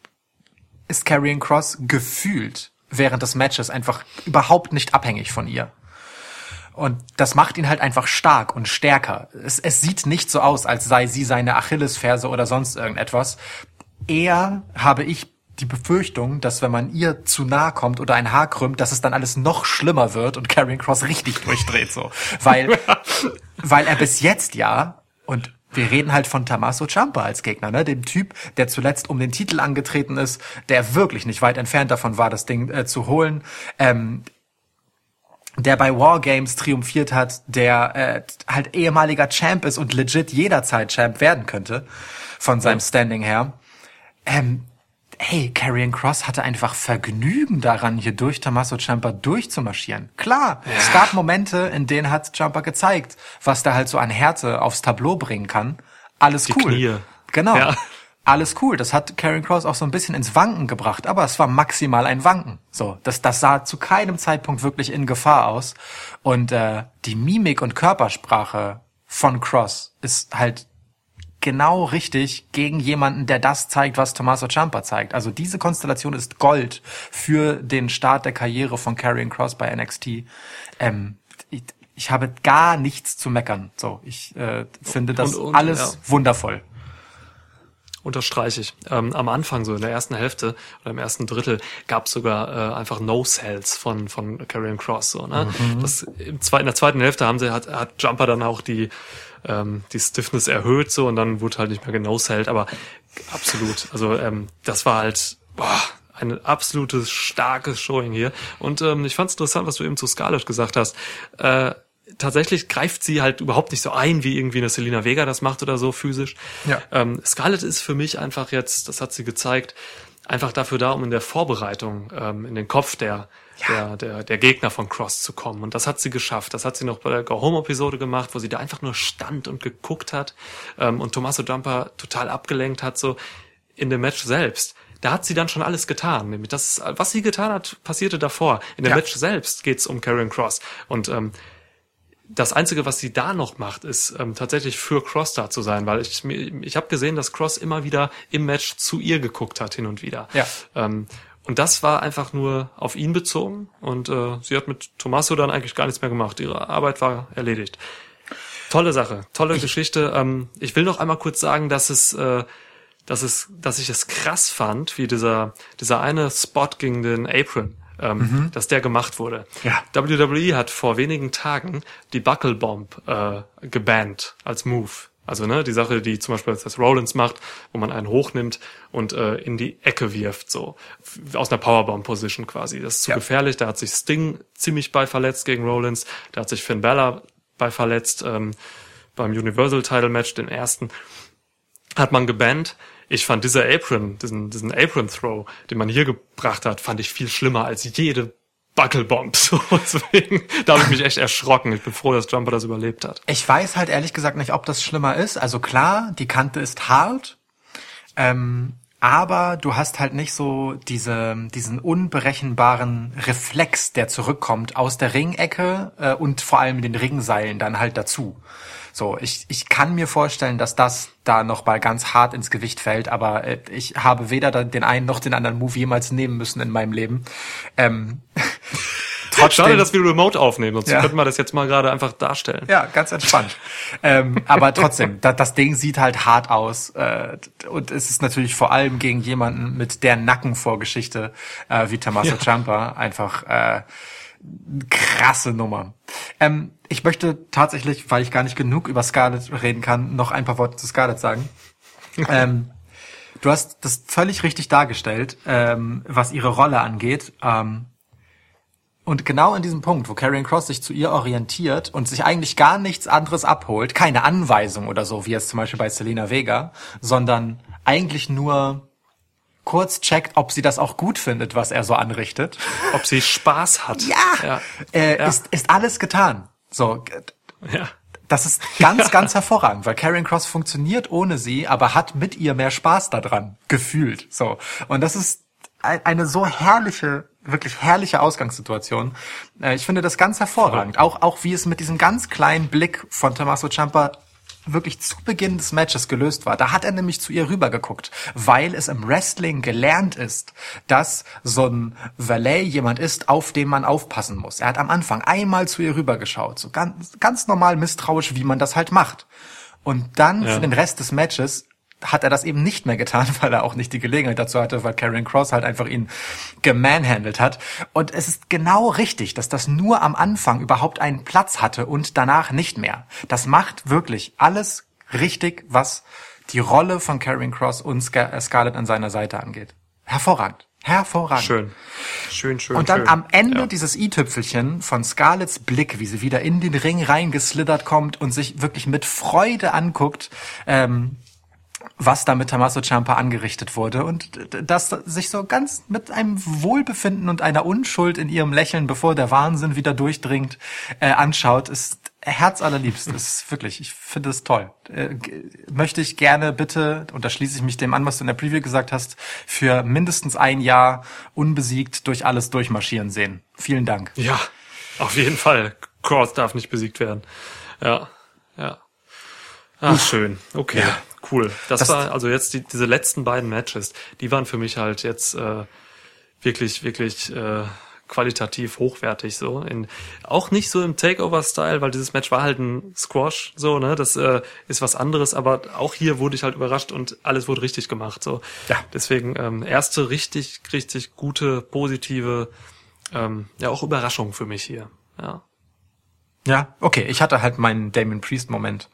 ist Karrion Cross gefühlt während des Matches einfach überhaupt nicht abhängig von ihr. Und das macht ihn halt einfach stark und stärker. Es, es sieht nicht so aus, als sei sie seine Achillesferse oder sonst irgendetwas. Eher habe ich die Befürchtung, dass wenn man ihr zu nahe kommt oder ein Haar krümmt, dass es dann alles noch schlimmer wird und Karrion Cross richtig durchdreht so. Weil, weil er bis jetzt ja, und wir reden halt von Tommaso Ciampa als Gegner, ne? Dem Typ, der zuletzt um den Titel angetreten ist, der wirklich nicht weit entfernt davon war, das Ding äh, zu holen. Ähm, der bei Wargames triumphiert hat, der äh, halt ehemaliger Champ ist und legit jederzeit Champ werden könnte, von seinem Standing her. Ähm, hey, Karrion Cross hatte einfach Vergnügen daran, hier durch Tommaso Ciampa durchzumarschieren. Klar, es gab Momente, in denen hat Ciampa gezeigt, was der halt so an Härte aufs Tableau bringen kann. Alles Die cool. Knie. Genau. Ja. Alles cool. Das hat Karrion Cross auch so ein bisschen ins Wanken gebracht, aber es war maximal ein Wanken. So, das, das sah zu keinem Zeitpunkt wirklich in Gefahr aus. Und äh, die Mimik und Körpersprache von Cross ist halt genau richtig gegen jemanden, der das zeigt, was Tommaso Ciampa zeigt. Also diese Konstellation ist Gold für den Start der Karriere von Karrion Cross bei NXT. Ähm, ich, ich habe gar nichts zu meckern. So, ich äh, finde das Und- und, alles ja. wundervoll. Unterstreiche ich. Ähm, am Anfang, so in der ersten Hälfte oder im ersten Drittel, gab es sogar äh, einfach No-Cells von, von Karrion Cross. So, ne? das, im in der zweiten Hälfte haben sie, hat, hat Jumper dann auch die, ähm, die Stiffness erhöht so und dann wurde halt nicht mehr genau-cellt, aber absolut. Also ähm, das war halt boah, ein absolutes starkes Showing hier. Und ähm, ich fand es interessant, was du eben zu Scarlett gesagt hast. Äh, tatsächlich greift sie halt überhaupt nicht so ein, wie irgendwie eine Selina Vega das macht oder so physisch. Ja. Ähm, Scarlett ist für mich einfach jetzt, das hat sie gezeigt, einfach dafür da, um in der Vorbereitung ähm, in den Kopf der, der, der, der Gegner von Cross zu kommen. Und das hat sie geschafft. Das hat sie noch bei der Go Home-Episode gemacht, wo sie da einfach nur stand und geguckt hat ähm, und Tommaso Jumper total abgelenkt hat, so in dem Match selbst. Da hat sie dann schon alles getan. Nämlich das, was sie getan hat, passierte davor. In dem Ja. Match selbst geht's um Karrion Cross. Und ähm, das Einzige, was sie da noch macht, ist ähm, tatsächlich für Cross da zu sein, weil ich ich habe gesehen, dass Cross immer wieder im Match zu ihr geguckt hat hin und wieder. Ja. Ähm, und das war einfach nur auf ihn bezogen und äh, sie hat mit Tommaso dann eigentlich gar nichts mehr gemacht. Ihre Arbeit war erledigt. Tolle Sache, tolle Geschichte. Ähm, ich will noch einmal kurz sagen, dass es, äh, dass es, dass ich es krass fand, wie dieser dieser eine Spot gegen den Apron, ähm, dass der gemacht wurde. Ja. WWE hat vor wenigen Tagen die Buckle Bomb äh, gebannt als Move. Also ne, die Sache, die zum Beispiel das Rollins macht, wo man einen hochnimmt und äh, in die Ecke wirft, so aus einer Powerbomb-Position quasi. Das ist zu Ja. gefährlich. Da hat sich Sting ziemlich bei verletzt gegen Rollins. Da hat sich Finn Balor bei verletzt ähm, beim Universal Title Match, den ersten hat man gebannt. Ich fand dieser Apron, diesen, diesen Apron Throw, den man hier gebracht hat, fand ich viel schlimmer als jede Buckelbomb. So, deswegen, da habe ich mich echt erschrocken. Ich bin froh, dass Jumper das überlebt hat. Ich weiß halt ehrlich gesagt nicht, ob das schlimmer ist. Also klar, die Kante ist hart. Ähm, aber du hast halt nicht so diese, diesen unberechenbaren Reflex, der zurückkommt aus der Ringecke äh, und vor allem den Ringseilen dann halt dazu. So, ich, ich kann mir vorstellen, dass das da noch mal ganz hart ins Gewicht fällt, aber äh, ich habe weder den einen noch den anderen Move jemals nehmen müssen in meinem Leben. Ähm, Trotzdem, Schade, dass wir remote aufnehmen, sonst Ja. könnten wir das jetzt mal gerade einfach darstellen. Ja, ganz entspannt. ähm, aber trotzdem, da, das Ding sieht halt hart aus. Äh, und es ist natürlich vor allem gegen jemanden mit der Nackenvorgeschichte äh, wie Tommaso Ja. Ciampa einfach äh, krasse Nummer. Ähm, ich möchte tatsächlich, weil ich gar nicht genug über Scarlett reden kann, noch ein paar Worte zu Scarlett sagen. ähm, du hast das völlig richtig dargestellt, ähm, was ihre Rolle angeht. Ähm, und genau in diesem Punkt, wo Karrion Cross sich zu ihr orientiert und sich eigentlich gar nichts anderes abholt, keine Anweisung oder so, wie jetzt zum Beispiel bei Selena Vega, sondern eigentlich nur kurz checkt, ob sie das auch gut findet, was er so anrichtet. Ob sie Spaß hat. Ja, Ja. Äh, Ja. Ist, ist alles getan. So, ja. das ist ganz, ganz hervorragend, weil Karrion Cross funktioniert ohne sie, aber hat mit ihr mehr Spaß daran, gefühlt. So. Und das ist ein- eine so herrliche, wirklich herrliche Ausgangssituation. Äh, Ich finde das ganz hervorragend. Auch, auch wie es mit diesem ganz kleinen Blick von Tommaso Ciampa wirklich zu Beginn des Matches gelöst war. Da hat er nämlich zu ihr rübergeguckt, weil es im Wrestling gelernt ist, dass so ein Valet jemand ist, auf den man aufpassen muss. Er hat am Anfang einmal zu ihr rübergeschaut, so ganz, ganz normal misstrauisch, wie man das halt macht. Und dann Ja. für den Rest des Matches hat er das eben nicht mehr getan, weil er auch nicht die Gelegenheit dazu hatte, weil Karen Cross halt einfach ihn gemanhandelt hat. Und es ist genau richtig, dass das nur am Anfang überhaupt einen Platz hatte und danach nicht mehr. Das macht wirklich alles richtig, was die Rolle von Karen Cross und Scar- äh, Scarlett an seiner Seite angeht. Hervorragend. Hervorragend. Schön. Schön, schön. Und dann schön. am Ende Ja. dieses i-Tüpfelchen von Scarletts Blick, wie sie wieder in den Ring reingeslittert kommt und sich wirklich mit Freude anguckt, ähm, was da mit Tommaso Ciampa angerichtet wurde und d- d- das sich so ganz mit einem Wohlbefinden und einer Unschuld in ihrem Lächeln, bevor der Wahnsinn wieder durchdringt, äh, anschaut, ist herzallerliebst. ist wirklich, ich finde es toll. Äh, möchte ich gerne bitte, und da schließe ich mich dem an, was du in der Preview gesagt hast, für mindestens ein Jahr unbesiegt durch alles durchmarschieren sehen. Vielen Dank. Ja, auf jeden Fall. Cross darf nicht besiegt werden. Ja, ja. Ach, schön. Okay, Ja. cool. Das, Das- war also jetzt die, diese letzten beiden Matches, die waren für mich halt jetzt äh, wirklich, wirklich äh, qualitativ hochwertig so. In, auch nicht so im Takeover-Style, weil dieses Match war halt ein Squash, so, ne? Das äh, ist was anderes, aber auch hier wurde ich halt überrascht und alles wurde richtig gemacht. So. Ja. Deswegen ähm, erste richtig, richtig gute, positive, ähm, ja auch Überraschung für mich hier. Ja. Ja, okay, ich hatte halt meinen Damon Priest Moment.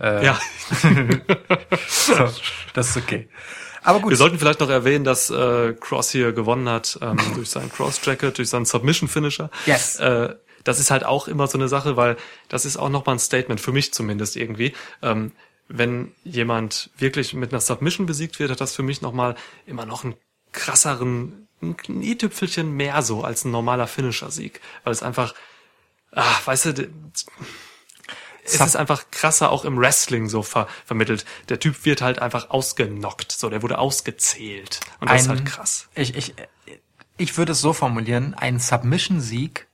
Äh, Ja. so, das ist okay. Aber gut. Wir sollten vielleicht noch erwähnen, dass äh, Cross hier gewonnen hat ähm, durch seinen Cross-Jacket, durch seinen Submission-Finisher. Yes. Äh, das ist halt auch immer so eine Sache, weil das ist auch nochmal ein Statement, für mich zumindest irgendwie. Ähm, wenn jemand wirklich mit einer Submission besiegt wird, hat das für mich nochmal immer noch einen krasseren, ein i-Tüpfelchen mehr so als ein normaler Finisher-Sieg. Weil es einfach, ah, weißt du, es ist einfach krasser auch im Wrestling so ver vermittelt. Der Typ wird halt einfach ausgenockt, so der wurde ausgezählt und das ist halt krass. Ich, ich, ich würde es so formulieren, ein Submission-Sieg,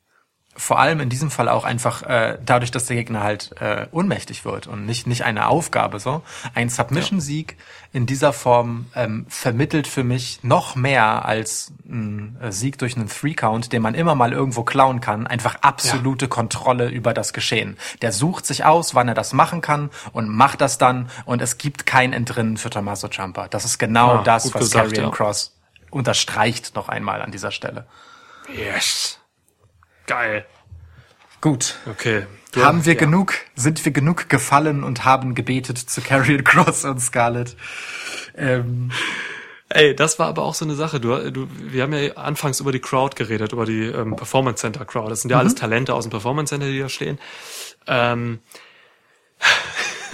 vor allem in diesem Fall auch einfach äh, dadurch, dass der Gegner halt äh, ohnmächtig wird und nicht, nicht eine Aufgabe so. Ein Submission-Sieg in dieser Form ähm, vermittelt für mich noch mehr als ein äh, Sieg durch einen Three-Count, den man immer mal irgendwo klauen kann, einfach absolute Kontrolle über das Geschehen. Der sucht sich aus, wann er das machen kann und macht das dann und es gibt kein Entrinnen für Tommaso Ciampa. Das ist genau Ah, das, was gesagt, Karrion ja. Cross unterstreicht noch einmal an dieser Stelle. Yes. Geil. Gut. Okay. Du- haben wir ja. genug, sind wir genug gefallen und haben gebetet zu Carrion Cross und Scarlett. Ähm, Ey, das war aber auch so eine Sache. Du, du, wir haben ja anfangs über die Crowd geredet, über die ähm, Performance Center Crowd. Das sind ja alles Talente aus dem Performance Center, die da stehen. Ähm,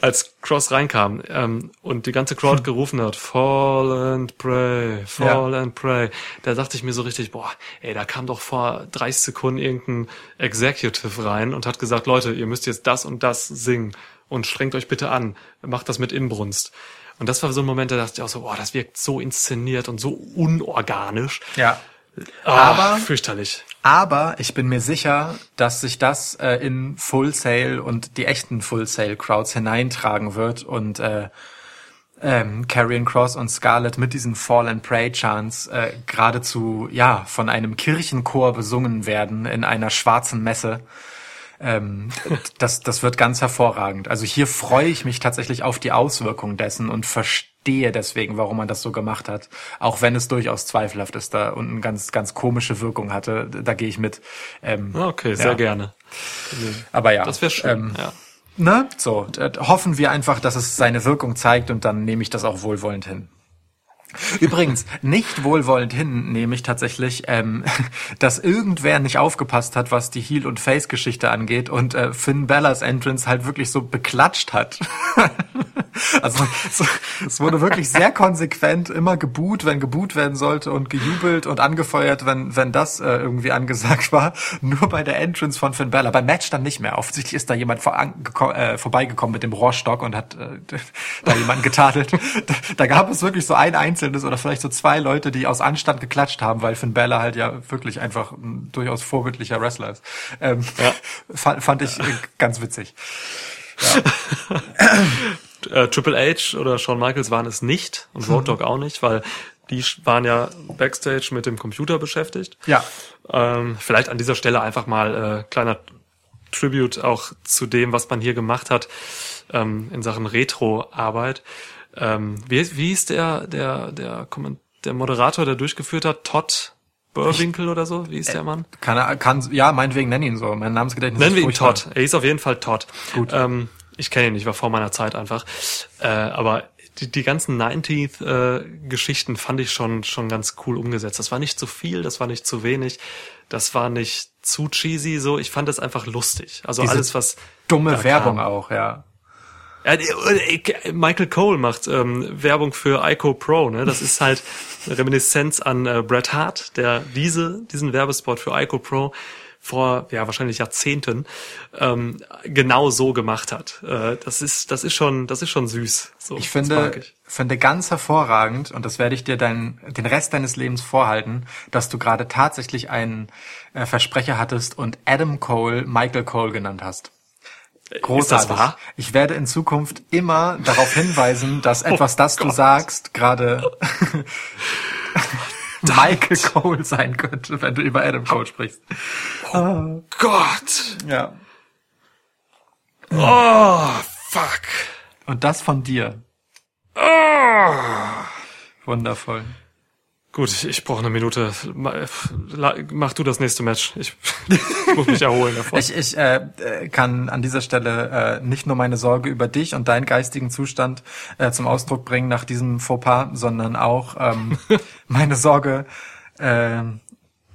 als Cross reinkam ähm, und die ganze Crowd gerufen hat, Fall and Pray, Fall and Pray, da dachte ich mir so richtig, boah, ey, da kam doch vor 30 Sekunden irgendein Executive rein und hat gesagt, Leute, ihr müsst jetzt das und das singen und strengt euch bitte an, macht das mit Inbrunst. Und das war so ein Moment, da dachte ich auch so, boah, das wirkt so inszeniert und so unorganisch. Ja. Ah, Aber- fürchterlich. Aber ich bin mir sicher, dass sich das äh, in Full Sail und die echten Full Sail Crowds hineintragen wird und äh, ähm, Carrion Cross und Scarlett mit diesen Fall and Pray Chants äh, geradezu ja von einem Kirchenchor besungen werden in einer schwarzen Messe. Ähm, das, das wird ganz hervorragend. Also hier freue ich mich tatsächlich auf die Auswirkungen dessen und verstehe deswegen, warum man das so gemacht hat. Auch wenn es durchaus zweifelhaft ist da und eine ganz, ganz komische Wirkung hatte. Da gehe ich mit. Ähm, Okay, sehr ja. gerne. Aber ja. Das wäre schön. Ähm, ja. Ne? So, hoffen wir einfach, dass es seine Wirkung zeigt und dann nehme ich das auch wohlwollend hin. Übrigens, nicht wohlwollend hin nehme ich tatsächlich, ähm, dass irgendwer nicht aufgepasst hat, was die Heel- und Face-Geschichte angeht und äh, Finn Bellas Entrance halt wirklich so beklatscht hat. also so, es wurde wirklich sehr konsequent immer geboot, wenn geboot werden sollte und gejubelt und angefeuert, wenn, wenn das äh, irgendwie angesagt war. Nur bei der Entrance von Finn Bella. Beim Match dann nicht mehr. Offensichtlich ist da jemand vor, äh, vorbeigekommen mit dem Rohrstock und hat äh, da jemanden getadelt. Da, da gab es wirklich so ein einzelnes oder vielleicht so zwei Leute, die aus Anstand geklatscht haben, weil Finn Bella halt ja wirklich einfach ein durchaus vorbildlicher Wrestler ist. Ähm, fand, fand ich ganz witzig. Äh, Triple H oder Shawn Michaels waren es nicht und Road Dogg auch nicht, weil die waren ja backstage mit dem Computer beschäftigt. Ja. Ähm, vielleicht an dieser Stelle einfach mal äh, kleiner Tribute auch zu dem, was man hier gemacht hat ähm, in Sachen Retro-Arbeit. Ähm, wie, wie ist der der der Komment der Moderator, der durchgeführt hat? Todd Burwinkel oder so? Wie ist der Mann? Kann, er- kann, ja, meinetwegen nenn ihn so. Mein Namensgedächtnis Nennen ist wir ihn. Todd. Er ist auf jeden Fall Todd. Gut. Ähm, ich kenne ihn nicht, war vor meiner Zeit einfach. Äh, aber die, die ganzen 90th äh, Geschichten fand ich schon schon ganz cool umgesetzt. Das war nicht zu viel, das war nicht zu wenig, das war nicht zu cheesy. So, ich fand das einfach lustig. Also Diese alles was Dumme Werbung kam. auch, ja. Die- äh, Michael Cole macht ähm, Werbung für Ico Pro. Ne? Das ist halt eine Reminiszenz an äh, Bret Hart, der diese diesen Werbespot für Ico Pro vor ja wahrscheinlich Jahrzehnten ähm, genau so gemacht hat. Äh, das ist das ist schon das ist schon süß. So, Ich das finde, ich. finde ganz hervorragend, und das werde ich dir dein, den Rest deines Lebens vorhalten, dass du gerade tatsächlich einen äh, Versprecher hattest und Adam Cole Michael Cole genannt hast. Großartig. Ist das wahr? Ich werde in Zukunft immer darauf hinweisen, dass etwas, das du Gott. sagst, gerade Michael Cole sein könnte, wenn du über Adam Cole sprichst. Gott. Ja. Oh fuck. Und das von dir. Wundervoll. Gut, ich, ich brauche eine Minute. La- Mach du das nächste Match. Ich, muss mich erholen davon. Ich, ich äh, äh, kann an dieser Stelle äh, nicht nur meine Sorge über dich und deinen geistigen Zustand äh, zum Ausdruck bringen nach diesem Fauxpas, sondern auch ähm, meine Sorge, äh,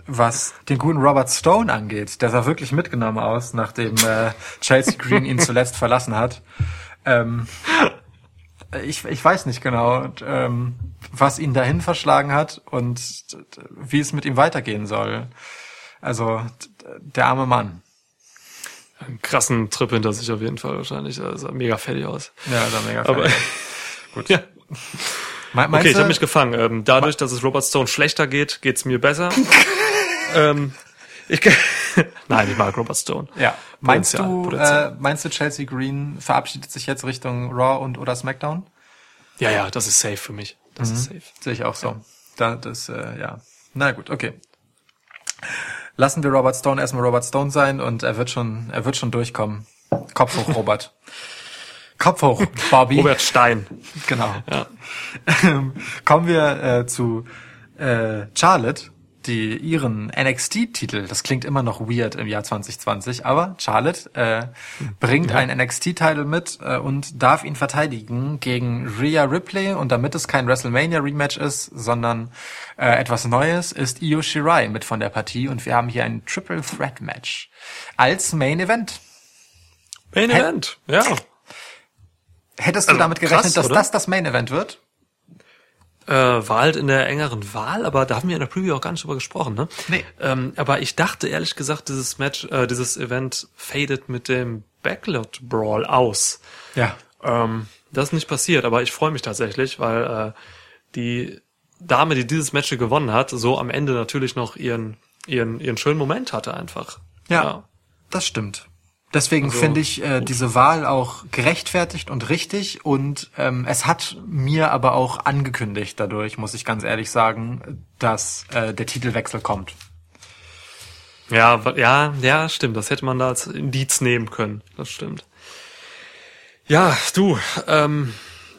was den guten Robert Stone angeht. Der sah wirklich mitgenommen aus, nachdem äh, Chelsea Green ihn zuletzt verlassen hat. Ähm, ich, ich weiß nicht genau, ähm, was ihn dahin verschlagen hat und wie es mit ihm weitergehen soll. Also der arme Mann. einen krassen Trip hinter sich auf jeden Fall wahrscheinlich. Da sah mega fertig aus. Ja, da mega Aber fertig. gut. Ja. Me- Okay, ich habe mich gefangen. Ähm, dadurch, dass es Robert Stone schlechter geht, geht's mir besser. ähm, ich, Nein, ich mag Robert Stone. ja. Meinst Potenzial, du, Potenzial. äh, meinst du Chelsea Green verabschiedet sich jetzt Richtung Raw und oder SmackDown? Ja, ja, das ist safe für mich. Das ist safe. Sehe ich auch so. Da, das, äh, ja. Na gut, okay. Lassen wir Robert Stone erstmal Robert Stone sein und er wird schon, er wird schon durchkommen. Kopf hoch, Robert. Kopf hoch, Bobby. Robert Stein. Genau. Ja. Kommen wir äh, zu äh, Charlotte, die ihren NXT-Titel, das klingt immer noch weird im Jahr 2020, aber Charlotte äh, bringt einen NXT-Titel mit äh, und darf ihn verteidigen gegen Rhea Ripley und damit es kein WrestleMania-Rematch ist, sondern äh, etwas Neues, ist Io Shirai mit von der Partie und wir haben hier ein Triple Threat Match als Main Event. Main? Event. Ja. Hättest du Also, damit gerechnet, krass, dass das das Main Event wird? Äh, war halt in der engeren Wahl, aber da haben wir in der Preview auch gar nicht drüber gesprochen, ne? Nee. Ähm, aber ich dachte ehrlich gesagt, dieses Match, äh, dieses Event fadet mit dem Backlot Brawl aus. Ja. Ähm, das ist nicht passiert, aber ich freue mich tatsächlich, weil äh, die Dame, die dieses Match gewonnen hat, so am Ende natürlich noch ihren, ihren, ihren schönen Moment hatte einfach. Ja, das stimmt. Deswegen Also, finde ich äh, diese Wahl auch gerechtfertigt und richtig und ähm, es hat mir aber auch angekündigt dadurch, muss ich ganz ehrlich sagen, dass äh, der Titelwechsel kommt. Ja, ja, ja, stimmt. Das hätte man da als Indiz nehmen können. Das stimmt. Ja, du, ähm,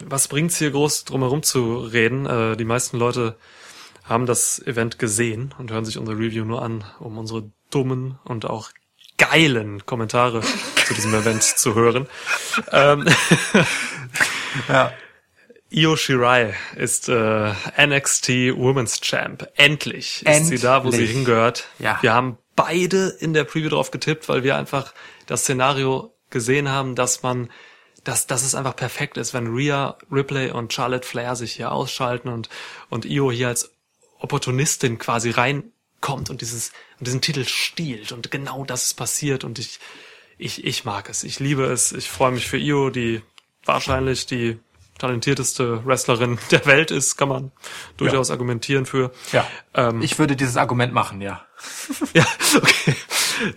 was bringt's hier groß drumherum zu reden? Äh, die meisten Leute haben das Event gesehen und hören sich unsere Review nur an, um unsere dummen und auch geilen Kommentare zu diesem Event zu hören. Ähm, Ja. Io Shirai ist äh, NXT Women's Champ. Endlich ist sie da, wo sie Endlich. hingehört. Ja. Wir haben beide in der Preview drauf getippt, weil wir einfach das Szenario gesehen haben, dass man, dass, dass es einfach perfekt ist, wenn Rhea Ripley und Charlotte Flair sich hier ausschalten und, und Io hier als Opportunistin quasi reinkommt und dieses, diesen Titel stiehlt. Und genau das ist passiert und ich, ich, ich mag es. Ich liebe es. Ich freue mich für Io, die wahrscheinlich die talentierteste Wrestlerin der Welt ist, kann man durchaus argumentieren für. Ja. Ähm, Ich würde dieses Argument machen, ja. ja, okay.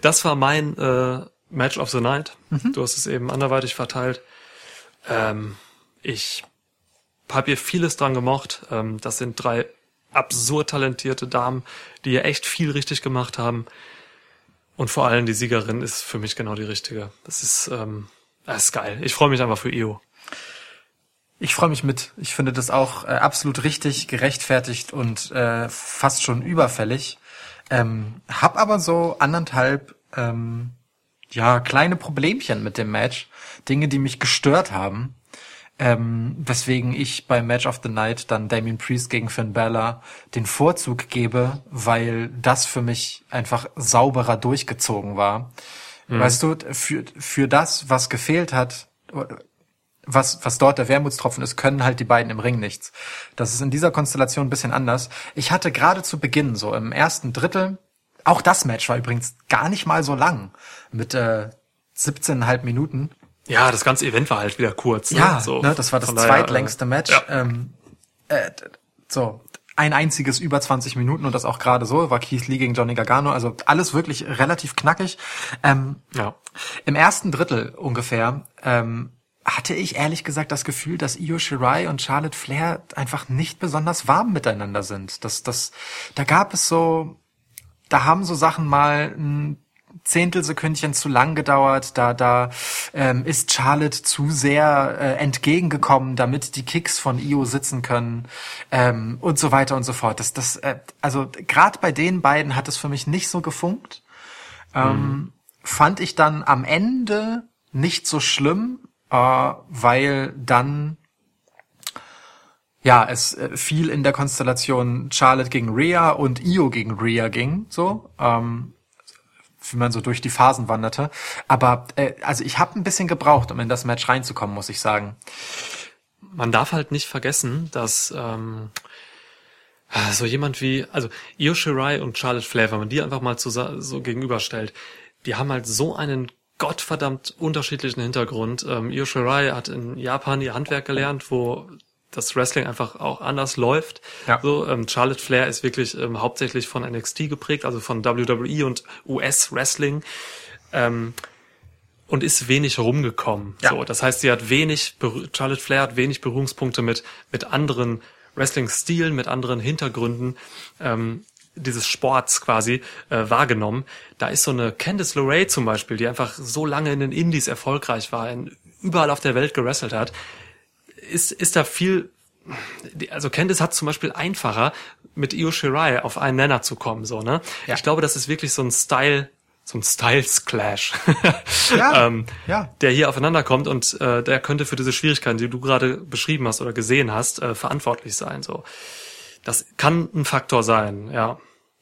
Das war mein äh, Match of the Night. Du hast es eben anderweitig verteilt. Ähm, ich habe hier vieles dran gemocht. Ähm, das sind drei absurd talentierte Damen, die hier echt viel richtig gemacht haben. Und vor allem die Siegerin ist für mich genau die richtige. Das ist, ähm, das ist geil. Ich freue mich einfach für Io. Ich freue mich mit. Ich finde das auch äh, absolut richtig, gerechtfertigt und äh, fast schon überfällig. Ähm, hab aber so anderthalb ähm, ja kleine Problemchen mit dem Match, Dinge, die mich gestört haben. Ähm, weswegen ich beim Match of the Night dann Damien Priest gegen Finn Balor den Vorzug gebe, weil das für mich einfach sauberer durchgezogen war. Weißt du, für, für das, was gefehlt hat, was, was dort der Wermutstropfen ist, können halt die beiden im Ring nichts. Das ist in dieser Konstellation ein bisschen anders. Ich hatte gerade zu Beginn, so im ersten Drittel, auch das Match war übrigens gar nicht mal so lang, mit äh, 17,5 Minuten. Ja, das ganze Event war halt wieder kurz. Ne? Ja, so, ne, das war das daher, zweitlängste äh, Match. Ja. Ähm, äh, so, ein einziges über 20 Minuten und das auch gerade so, war Keith Lee gegen Johnny Gargano, also alles wirklich relativ knackig. Ähm, ja. im ersten Drittel ungefähr ähm, hatte ich ehrlich gesagt das Gefühl, dass Io Shirai und Charlotte Flair einfach nicht besonders warm miteinander sind. Das, das, da gab es so, da haben so Sachen mal ein Zehntelsekündchen zu lang gedauert. Da, da ähm, ist Charlotte zu sehr äh, entgegengekommen, damit die Kicks von Io sitzen können ähm, und so weiter und so fort. Das, das, äh, also gerade bei den beiden hat es für mich nicht so gefunkt ähm, fand ich dann am Ende nicht so schlimm, äh, weil dann ja es äh, viel in der Konstellation Charlotte gegen Rhea und Io gegen Rhea ging, so ähm, wie man so durch die Phasen wanderte. Aber äh, also ich habe ein bisschen gebraucht, um in das Match reinzukommen, muss ich sagen. man darf halt nicht vergessen, dass ähm, so jemand wie, also Io Shirai und Charlotte Flair, wenn man die einfach mal zusa- so gegenüberstellt, die haben halt so einen gottverdammt unterschiedlichen Hintergrund. Ähm, Io Shirai hat in Japan ihr Handwerk gelernt, wo das Wrestling einfach auch anders läuft. Ja. So, ähm, Charlotte Flair ist wirklich ähm, hauptsächlich von NXT geprägt, also von WWE und US Wrestling. Ähm, und ist wenig rumgekommen. Ja. So, das heißt, sie hat wenig, Charlotte Flair hat wenig Berührungspunkte mit, mit anderen Wrestling-Stilen, mit anderen Hintergründen ähm, dieses Sports quasi äh, wahrgenommen. Da ist so eine Candice LeRae zum Beispiel, die einfach so lange in den Indies erfolgreich war, in, überall auf der Welt gewrestelt hat, ist, ist da viel, also Candice hat zum Beispiel einfacher, mit Io Shirai auf einen Nenner zu kommen, so, ne? Ja. Ich glaube, das ist wirklich so ein Style, so ein Styles-Clash. Ja, ähm, ja. der hier aufeinander kommt und äh, der könnte für diese Schwierigkeiten, die du gerade beschrieben hast oder gesehen hast, äh, verantwortlich sein. So, das kann ein Faktor sein. Ja,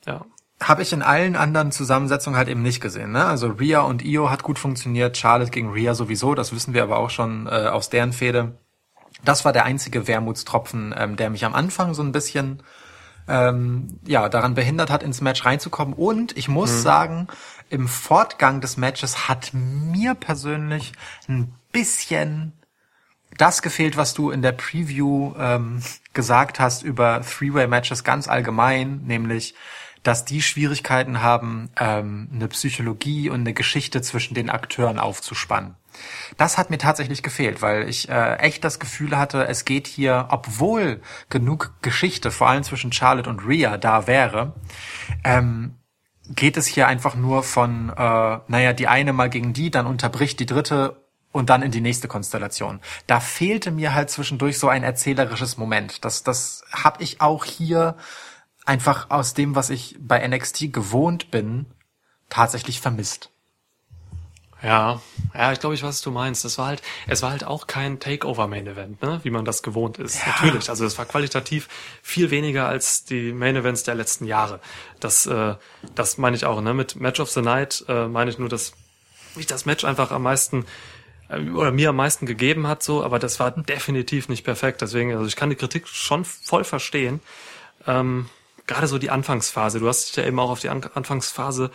ja, Habe ich in allen anderen Zusammensetzungen halt eben nicht gesehen. Ne? Also Rhea und Io hat gut funktioniert, Charlotte gegen Rhea sowieso, das wissen wir aber auch schon äh, aus deren Fehde. Das war der einzige Wermutstropfen, ähm, der mich am Anfang so ein bisschen ähm, ja daran behindert hat, ins Match reinzukommen. Und ich muss sagen, im Fortgang des Matches hat mir persönlich ein bisschen das gefehlt, was du in der Preview ähm, gesagt hast über Three-Way-Matches ganz allgemein, nämlich dass die Schwierigkeiten haben, ähm, eine Psychologie und eine Geschichte zwischen den Akteuren aufzuspannen. Das hat mir tatsächlich gefehlt, weil ich äh, echt das Gefühl hatte, es geht hier, obwohl genug Geschichte, vor allem zwischen Charlotte und Rhea, da wäre, ähm, geht es hier einfach nur von, äh, naja, die eine mal gegen die, dann unterbricht die dritte und dann in die nächste Konstellation. Da fehlte mir halt zwischendurch so ein erzählerisches Moment. Das, das habe ich auch hier einfach aus dem, was ich bei NXT gewohnt bin, tatsächlich vermisst. Ja, ja, ich glaube, ich weiß, was du meinst. Das war halt, es war halt auch kein Takeover-Main-Event, ne? wie man das gewohnt ist. Ja. Natürlich, also es war qualitativ viel weniger als die Main-Events der letzten Jahre. Das, äh, das meine ich auch. Ne? Mit Match of the Night äh, meine ich nur, dass mich das Match einfach am meisten äh, oder mir am meisten gegeben hat, so, aber das war definitiv nicht perfekt. Deswegen, also ich kann die Kritik schon voll verstehen. Ähm, Gerade so die Anfangsphase. Du hast dich ja eben auch auf die An Anfangsphase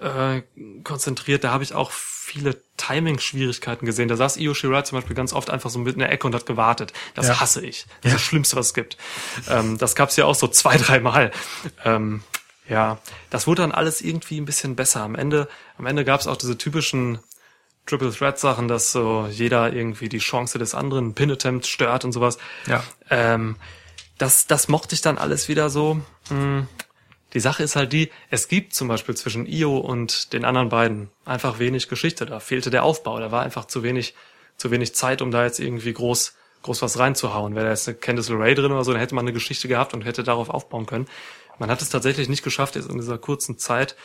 äh, konzentriert. Da habe ich auch viele Timing-Schwierigkeiten gesehen. Da saß Io Shirai zum Beispiel ganz oft einfach so mit in der Ecke und hat gewartet. Das Ja. hasse ich. Das ist Ja. das Schlimmste, was es gibt. Ähm, das gab's ja auch so zwei, dreimal. Ähm, ja, das wurde dann alles irgendwie ein bisschen besser. Am Ende, am Ende gab's auch diese typischen Triple Threat Sachen, dass so jeder irgendwie die Chance des anderen Pin Attempt stört und sowas. Ja. Ähm, das, das mochte ich dann alles wieder so. Hm. Die Sache ist halt die, es gibt zum Beispiel zwischen Io und den anderen beiden einfach wenig Geschichte. Da fehlte der Aufbau. Da war einfach zu wenig, zu wenig Zeit, um da jetzt irgendwie groß, groß was reinzuhauen. Wäre da jetzt eine Candice LeRae drin oder so, dann hätte man eine Geschichte gehabt und hätte darauf aufbauen können. Man hat es tatsächlich nicht geschafft, jetzt in dieser kurzen Zeit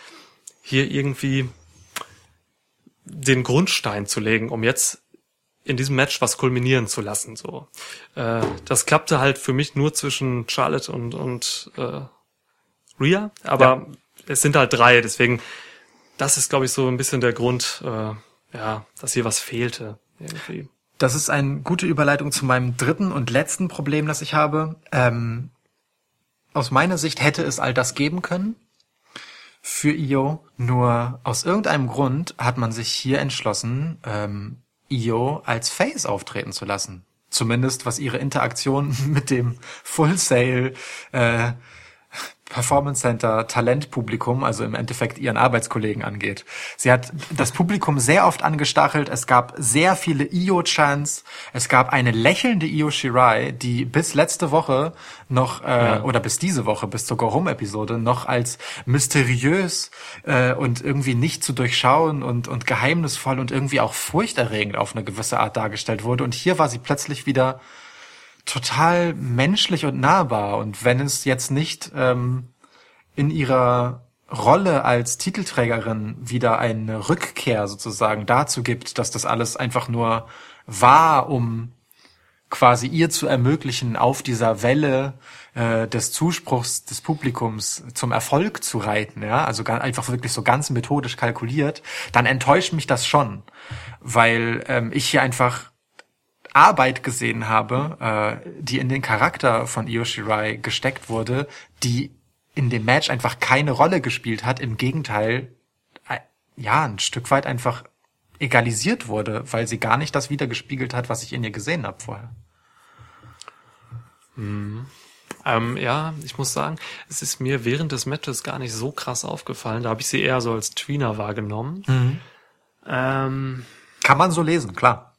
hier irgendwie den Grundstein zu legen, um jetzt in diesem Match was kulminieren zu lassen. So, äh, das klappte halt für mich nur zwischen Charlotte und und äh, Rhea, aber Ja. es sind halt drei, deswegen das ist, glaube ich, so ein bisschen der Grund, äh, ja, dass hier was fehlte irgendwie. Das ist eine gute Überleitung zu meinem dritten und letzten Problem, das ich habe. Ähm, aus meiner Sicht hätte es all das geben können für Io, nur aus irgendeinem Grund hat man sich hier entschlossen, ähm, Io als Face auftreten zu lassen. Zumindest was ihre Interaktion mit dem Full Sail äh, Performance Center Talentpublikum, also im Endeffekt ihren Arbeitskollegen angeht. Sie hat das Publikum sehr oft angestachelt. Es gab sehr viele Io-Chants. Es gab eine lächelnde Io Shirai, die bis letzte Woche noch, äh, Ja. oder bis diese Woche, bis zur Go Home Episode, noch als mysteriös äh, und irgendwie nicht zu durchschauen und, und geheimnisvoll und irgendwie auch furchterregend auf eine gewisse Art dargestellt wurde. Und hier war sie plötzlich wieder total menschlich und nahbar. Und wenn es jetzt nicht ähm, in ihrer Rolle als Titelträgerin wieder eine Rückkehr sozusagen dazu gibt, dass das alles einfach nur war, um quasi ihr zu ermöglichen, auf dieser Welle äh, des Zuspruchs des Publikums zum Erfolg zu reiten, ja, also einfach wirklich so ganz methodisch kalkuliert, dann enttäuscht mich das schon, weil ähm, ich hier einfach Arbeit gesehen habe, äh, die in den Charakter von Io Shirai gesteckt wurde, die in dem Match einfach keine Rolle gespielt hat, im Gegenteil, äh, ja, ein Stück weit einfach egalisiert wurde, weil sie gar nicht das wiedergespiegelt hat, was ich in ihr gesehen habe vorher. Ähm, ja, ich muss sagen, es ist mir während des Matches gar nicht so krass aufgefallen. Da habe ich sie eher so als Tweener wahrgenommen. Ähm, Kann man so lesen, klar.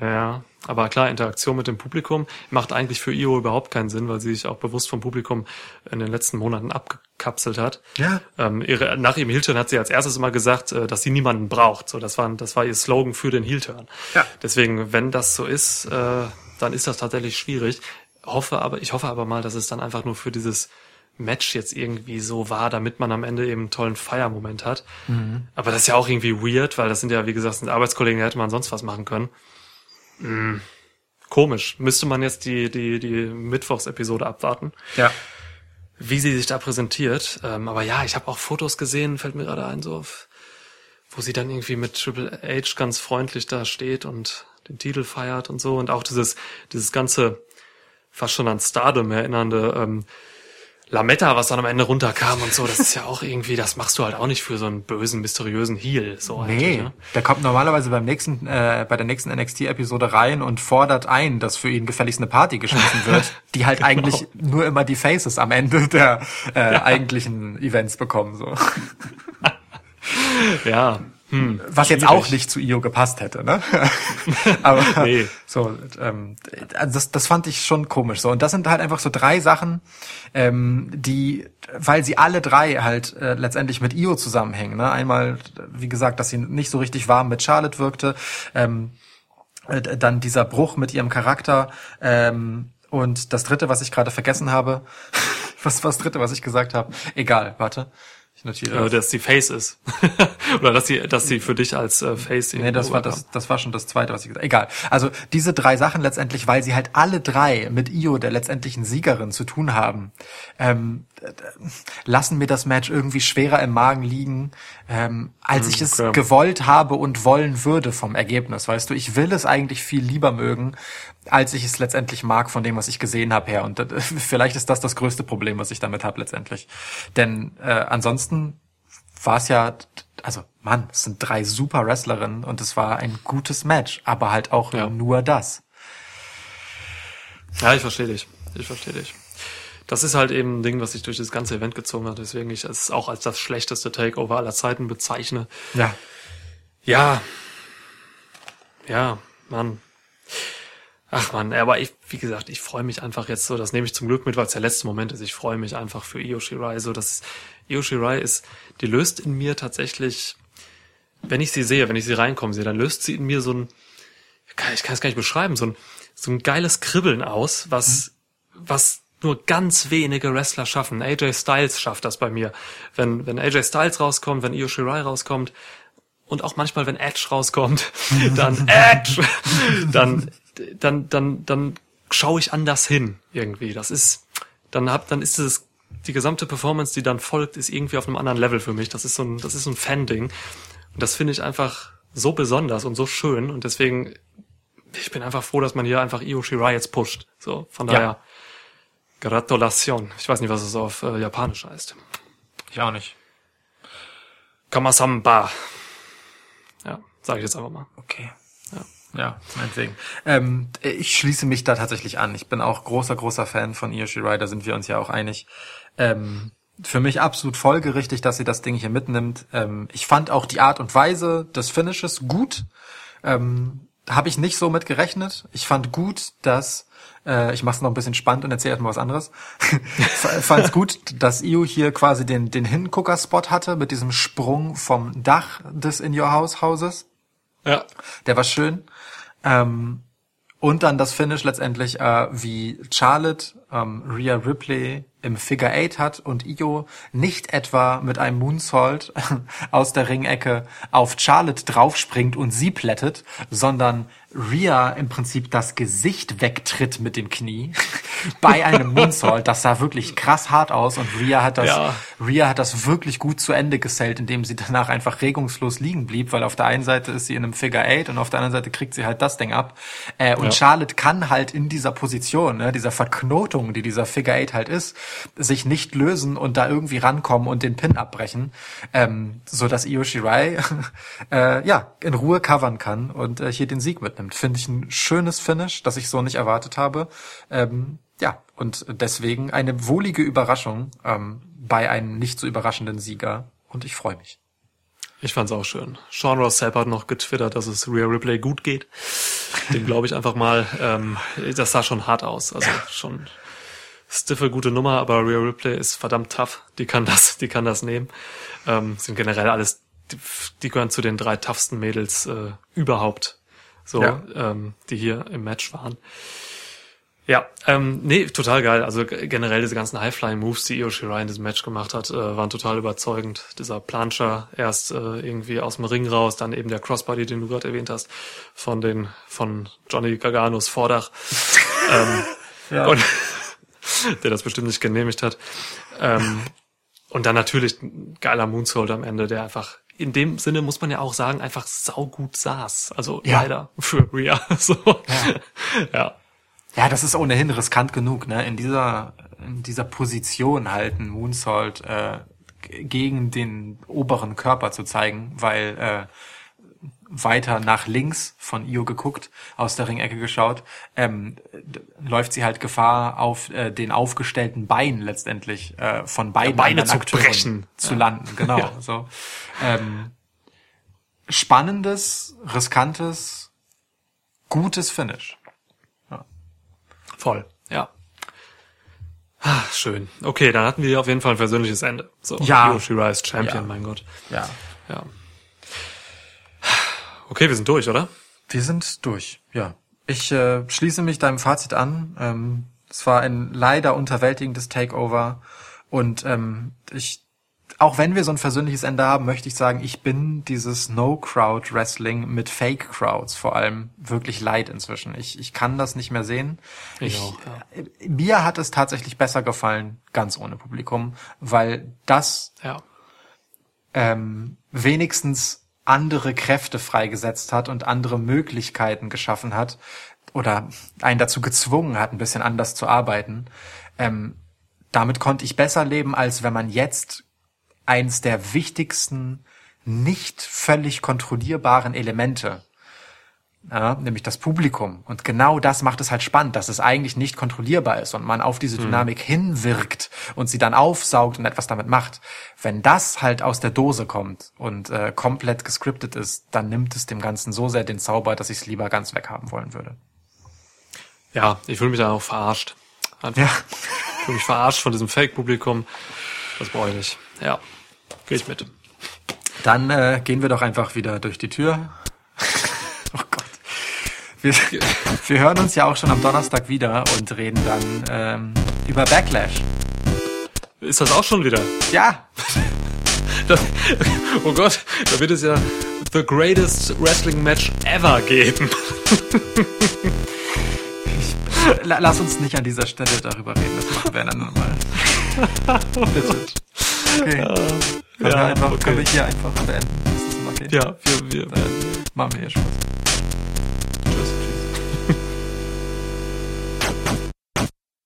Ja, aber klar, Interaktion mit dem Publikum macht eigentlich für Io überhaupt keinen Sinn, weil sie sich auch bewusst vom Publikum in den letzten Monaten abgekapselt hat. Ja. Ähm, ihre, nach ihrem Heel-Turn hat sie als erstes immer gesagt, äh, dass sie niemanden braucht. So, das war, das war ihr Slogan für den Heel-Turn. Ja. Deswegen, wenn das so ist, äh, dann ist das tatsächlich schwierig. Hoffe aber, ich hoffe aber mal, dass es dann einfach nur für dieses Match jetzt irgendwie so war, damit man am Ende eben einen tollen Feiermoment hat. Aber das ist ja auch irgendwie weird, weil das sind ja, wie gesagt, sind Arbeitskollegen, da hätte man sonst was machen können. Hm, Komisch. Müsste man jetzt die, die, die Mittwochsepisode abwarten, Ja. wie sie sich da präsentiert. Ähm, aber ja, ich habe auch Fotos gesehen, fällt mir gerade ein, so, wo sie dann irgendwie mit Triple H ganz freundlich da steht und den Titel feiert und so. Und auch dieses, dieses ganze, fast schon an Stardom erinnernde, ähm, Lametta, was dann am Ende runterkam und so, das ist ja auch irgendwie, das machst du halt auch nicht für so einen bösen, mysteriösen Heel. So Nee, ne? der kommt normalerweise beim nächsten, äh, bei der nächsten NXT-Episode rein und fordert ein, dass für ihn gefälligst eine Party geschmissen wird, die halt eigentlich nur immer die Faces am Ende der äh, eigentlichen Events bekommen. So. Ja. Hm, Was jetzt schwierig. auch nicht zu Io gepasst hätte, ne? Aber Nee. so, ähm, also das, das fand ich schon komisch. So und das sind halt einfach so drei Sachen, ähm, die, weil sie alle drei halt äh, letztendlich mit Io zusammenhängen. Ne? Einmal, wie gesagt, dass sie nicht so richtig warm mit Charlotte wirkte. Ähm, äh, dann dieser Bruch mit ihrem Charakter ähm, und das dritte, was ich gerade vergessen habe. was war das dritte, was ich gesagt habe? Egal, warte. Ich notiere. Äh, das. dass die Face ist. Oder dass sie, dass sie für dich als äh, Face Nee, das war das, das war schon das zweite, was ich gesagt habe. Egal. Also diese drei Sachen letztendlich, weil sie halt alle drei mit Io, der letztendlichen Siegerin, zu tun haben, ähm, lassen mir das Match irgendwie schwerer im Magen liegen, ähm, als ich es okay. gewollt habe und wollen würde vom Ergebnis. Weißt du, ich will es eigentlich viel lieber mögen, als ich es letztendlich mag von dem, was ich gesehen habe her. Und äh, vielleicht ist das das größte Problem, was ich damit habe letztendlich. Denn äh, ansonsten war es ja, also Mann, es sind drei super Wrestlerinnen und es war ein gutes Match, aber halt auch Ja. nur das. Ja, ich verstehe dich. Ich verstehe dich. Das ist halt eben ein Ding, was sich durch das ganze Event gezogen hat, weswegen ich es auch als das schlechteste Takeover aller Zeiten bezeichne. Ja. Ja. Ja, Mann. Ach man, aber ich, wie gesagt, ich freue mich einfach jetzt so, das nehme ich zum Glück mit, weil es der letzte Moment ist. Ich freue mich einfach für Io Shirai. So, das Io Shirai ist, die löst in mir tatsächlich, wenn ich sie sehe, wenn ich sie reinkommen sehe, dann löst sie in mir so ein, ich kann es gar nicht beschreiben, so ein, so ein geiles Kribbeln aus, was, was nur ganz wenige Wrestler schaffen. AJ Styles schafft das bei mir. Wenn, wenn AJ Styles rauskommt, wenn Io Shirai rauskommt, und auch manchmal, wenn Edge rauskommt, dann Edge, dann, dann, dann, dann schaue ich anders hin irgendwie. Das ist, dann hab, dann ist es die gesamte Performance, die dann folgt, ist irgendwie auf einem anderen Level für mich. Das ist so ein, das ist so ein Fan-Ding. Und das finde ich einfach so besonders und so schön. Und deswegen, ich bin einfach froh, dass man hier einfach Io Shirai jetzt pusht. So, von Ja. daher, Gratulation. Ich weiß nicht, was es auf äh, Japanisch heißt. Ich auch nicht. Kamasamba. Ja, sage ich jetzt einfach mal. Okay. Ja, meinetwegen. Ähm, ich schließe mich da tatsächlich an. Ich bin auch großer, großer Fan von Io Shirai, da sind wir uns ja auch einig. Ähm, für mich absolut folgerichtig, dass sie das Ding hier mitnimmt. Ähm, ich fand auch die Art und Weise des Finishes gut. Ähm, Habe ich nicht so mit gerechnet. Ich fand gut, dass äh, ich mache es noch ein bisschen spannend und erzähle erstmal was anderes. Fand es gut, dass Io hier quasi den den Hingucker-Spot hatte mit diesem Sprung vom Dach des In Your House Hauses. Ja. Der war schön. Ähm, und dann das Finish letztendlich, äh, wie Charlotte ähm, Rhea Ripley im Figure Eight hat und Io nicht etwa mit einem Moonsault aus der Ringecke auf Charlotte draufspringt und sie plättet, sondern Rhea im Prinzip das Gesicht wegtritt mit dem Knie bei einem Moonsault. Das sah wirklich krass hart aus und Rhea hat das, Ja. Rhea hat das wirklich gut zu Ende gesellt, indem sie danach einfach regungslos liegen blieb, weil auf der einen Seite ist sie in einem Figure Eight und auf der anderen Seite kriegt sie halt das Ding ab. Äh, und Ja. Charlotte kann halt in dieser Position, ne, dieser Verknotung, die dieser Figure Eight halt ist, sich nicht lösen und da irgendwie rankommen und den Pin abbrechen, ähm, so dass Io Shirai äh, ja in Ruhe covern kann und äh, hier den Sieg mitnimmt. Finde ich ein schönes Finish, das ich so nicht erwartet habe. Ähm, ja, und deswegen eine wohlige Überraschung ähm, bei einem nicht so überraschenden Sieger. Und ich freue mich. Ich fand's auch schön. Sean Ross Sapp hat noch getwittert, dass es Rhea Ripley gut geht. Dem glaube ich einfach mal. Ähm, das sah schon hart aus. Also schon stiffe, gute Nummer, aber Rhea Ripley ist verdammt tough. Die kann das, die kann das nehmen. Ähm, sind generell alles, die, die gehören zu den drei toughsten Mädels äh, überhaupt. So, Ja. ähm, die hier im Match waren. Ja, ähm, nee, total geil. Also generell diese ganzen High-Flying-Moves, die Io Shirai in diesem Match gemacht hat, äh, waren total überzeugend. Dieser Plancher erst äh, irgendwie aus dem Ring raus, dann eben der Crossbody, den du gerade erwähnt hast, von den von Johnny Garganos Vordach, ähm, Ja. und, der das bestimmt nicht genehmigt hat. Ähm, und dann natürlich ein geiler Moonsault am Ende, der einfach in dem Sinne muss man ja auch sagen, einfach saugut saß. Also Ja. leider für Rhea. So. ja. Ja, das ist ohnehin riskant genug, ne? In dieser in dieser Position halten, Moonsault äh, gegen den oberen Körper zu zeigen, weil äh, weiter nach links von Io geguckt, aus der Ringecke geschaut, ähm, läuft sie halt Gefahr, auf äh, den aufgestellten Bein letztendlich äh, von beiden Beine anderen zu Akteuren brechen. zu landen. Genau. Ja. So. Ähm, spannendes, riskantes, gutes Finish. Voll, ja. Ah, schön. Okay, dann hatten wir auf jeden Fall ein versöhnliches Ende. So, Ja. Io Shirai ist Champion, Ja. mein Gott. Ja. Ja. Okay, wir sind durch, oder? Wir sind durch, ja. Ich äh, schließe mich deinem Fazit an. Ähm, es war ein leider unterwältigendes Takeover und ähm, ich, auch wenn wir so ein versöhnliches Ende haben, möchte ich sagen, ich bin dieses No-Crowd-Wrestling mit Fake-Crowds vor allem wirklich leid inzwischen. Ich, ich kann das nicht mehr sehen. Ich auch, äh, Mir hat es tatsächlich besser gefallen, ganz ohne Publikum, weil das Ja. ähm, wenigstens andere Kräfte freigesetzt hat und andere Möglichkeiten geschaffen hat oder einen dazu gezwungen hat, ein bisschen anders zu arbeiten. Ähm, damit konnte ich besser leben, als wenn man jetzt eins der wichtigsten, nicht völlig kontrollierbaren Elemente ja, nämlich das Publikum. Und genau das macht es halt spannend, dass es eigentlich nicht kontrollierbar ist und man auf diese Dynamik hinwirkt und sie dann aufsaugt und etwas damit macht. Wenn das halt aus der Dose kommt und äh, komplett gescriptet ist, dann nimmt es dem Ganzen so sehr den Zauber, dass ich es lieber ganz weghaben wollen würde. Ja, ich fühle mich da auch verarscht. Einfach. Ja. Ich fühle mich verarscht von diesem Fake-Publikum. Das brauche ich nicht. Ja, gehe ich mit. Dann äh, gehen wir doch einfach wieder durch die Tür. oh Gott. Wir, wir hören uns ja auch schon am Donnerstag wieder und reden dann ähm, über Backlash. Ist das auch schon wieder? Ja, Das, oh Gott, da wird es ja the greatest Wrestling Match ever geben. La- Lass uns nicht an dieser Stelle darüber reden, das machen wir ein andermal. Bitte. Okay. Können, wir ja, einfach, okay. können wir hier einfach beenden? Okay? Ja, wir, wir, Dann machen wir hier Schluss.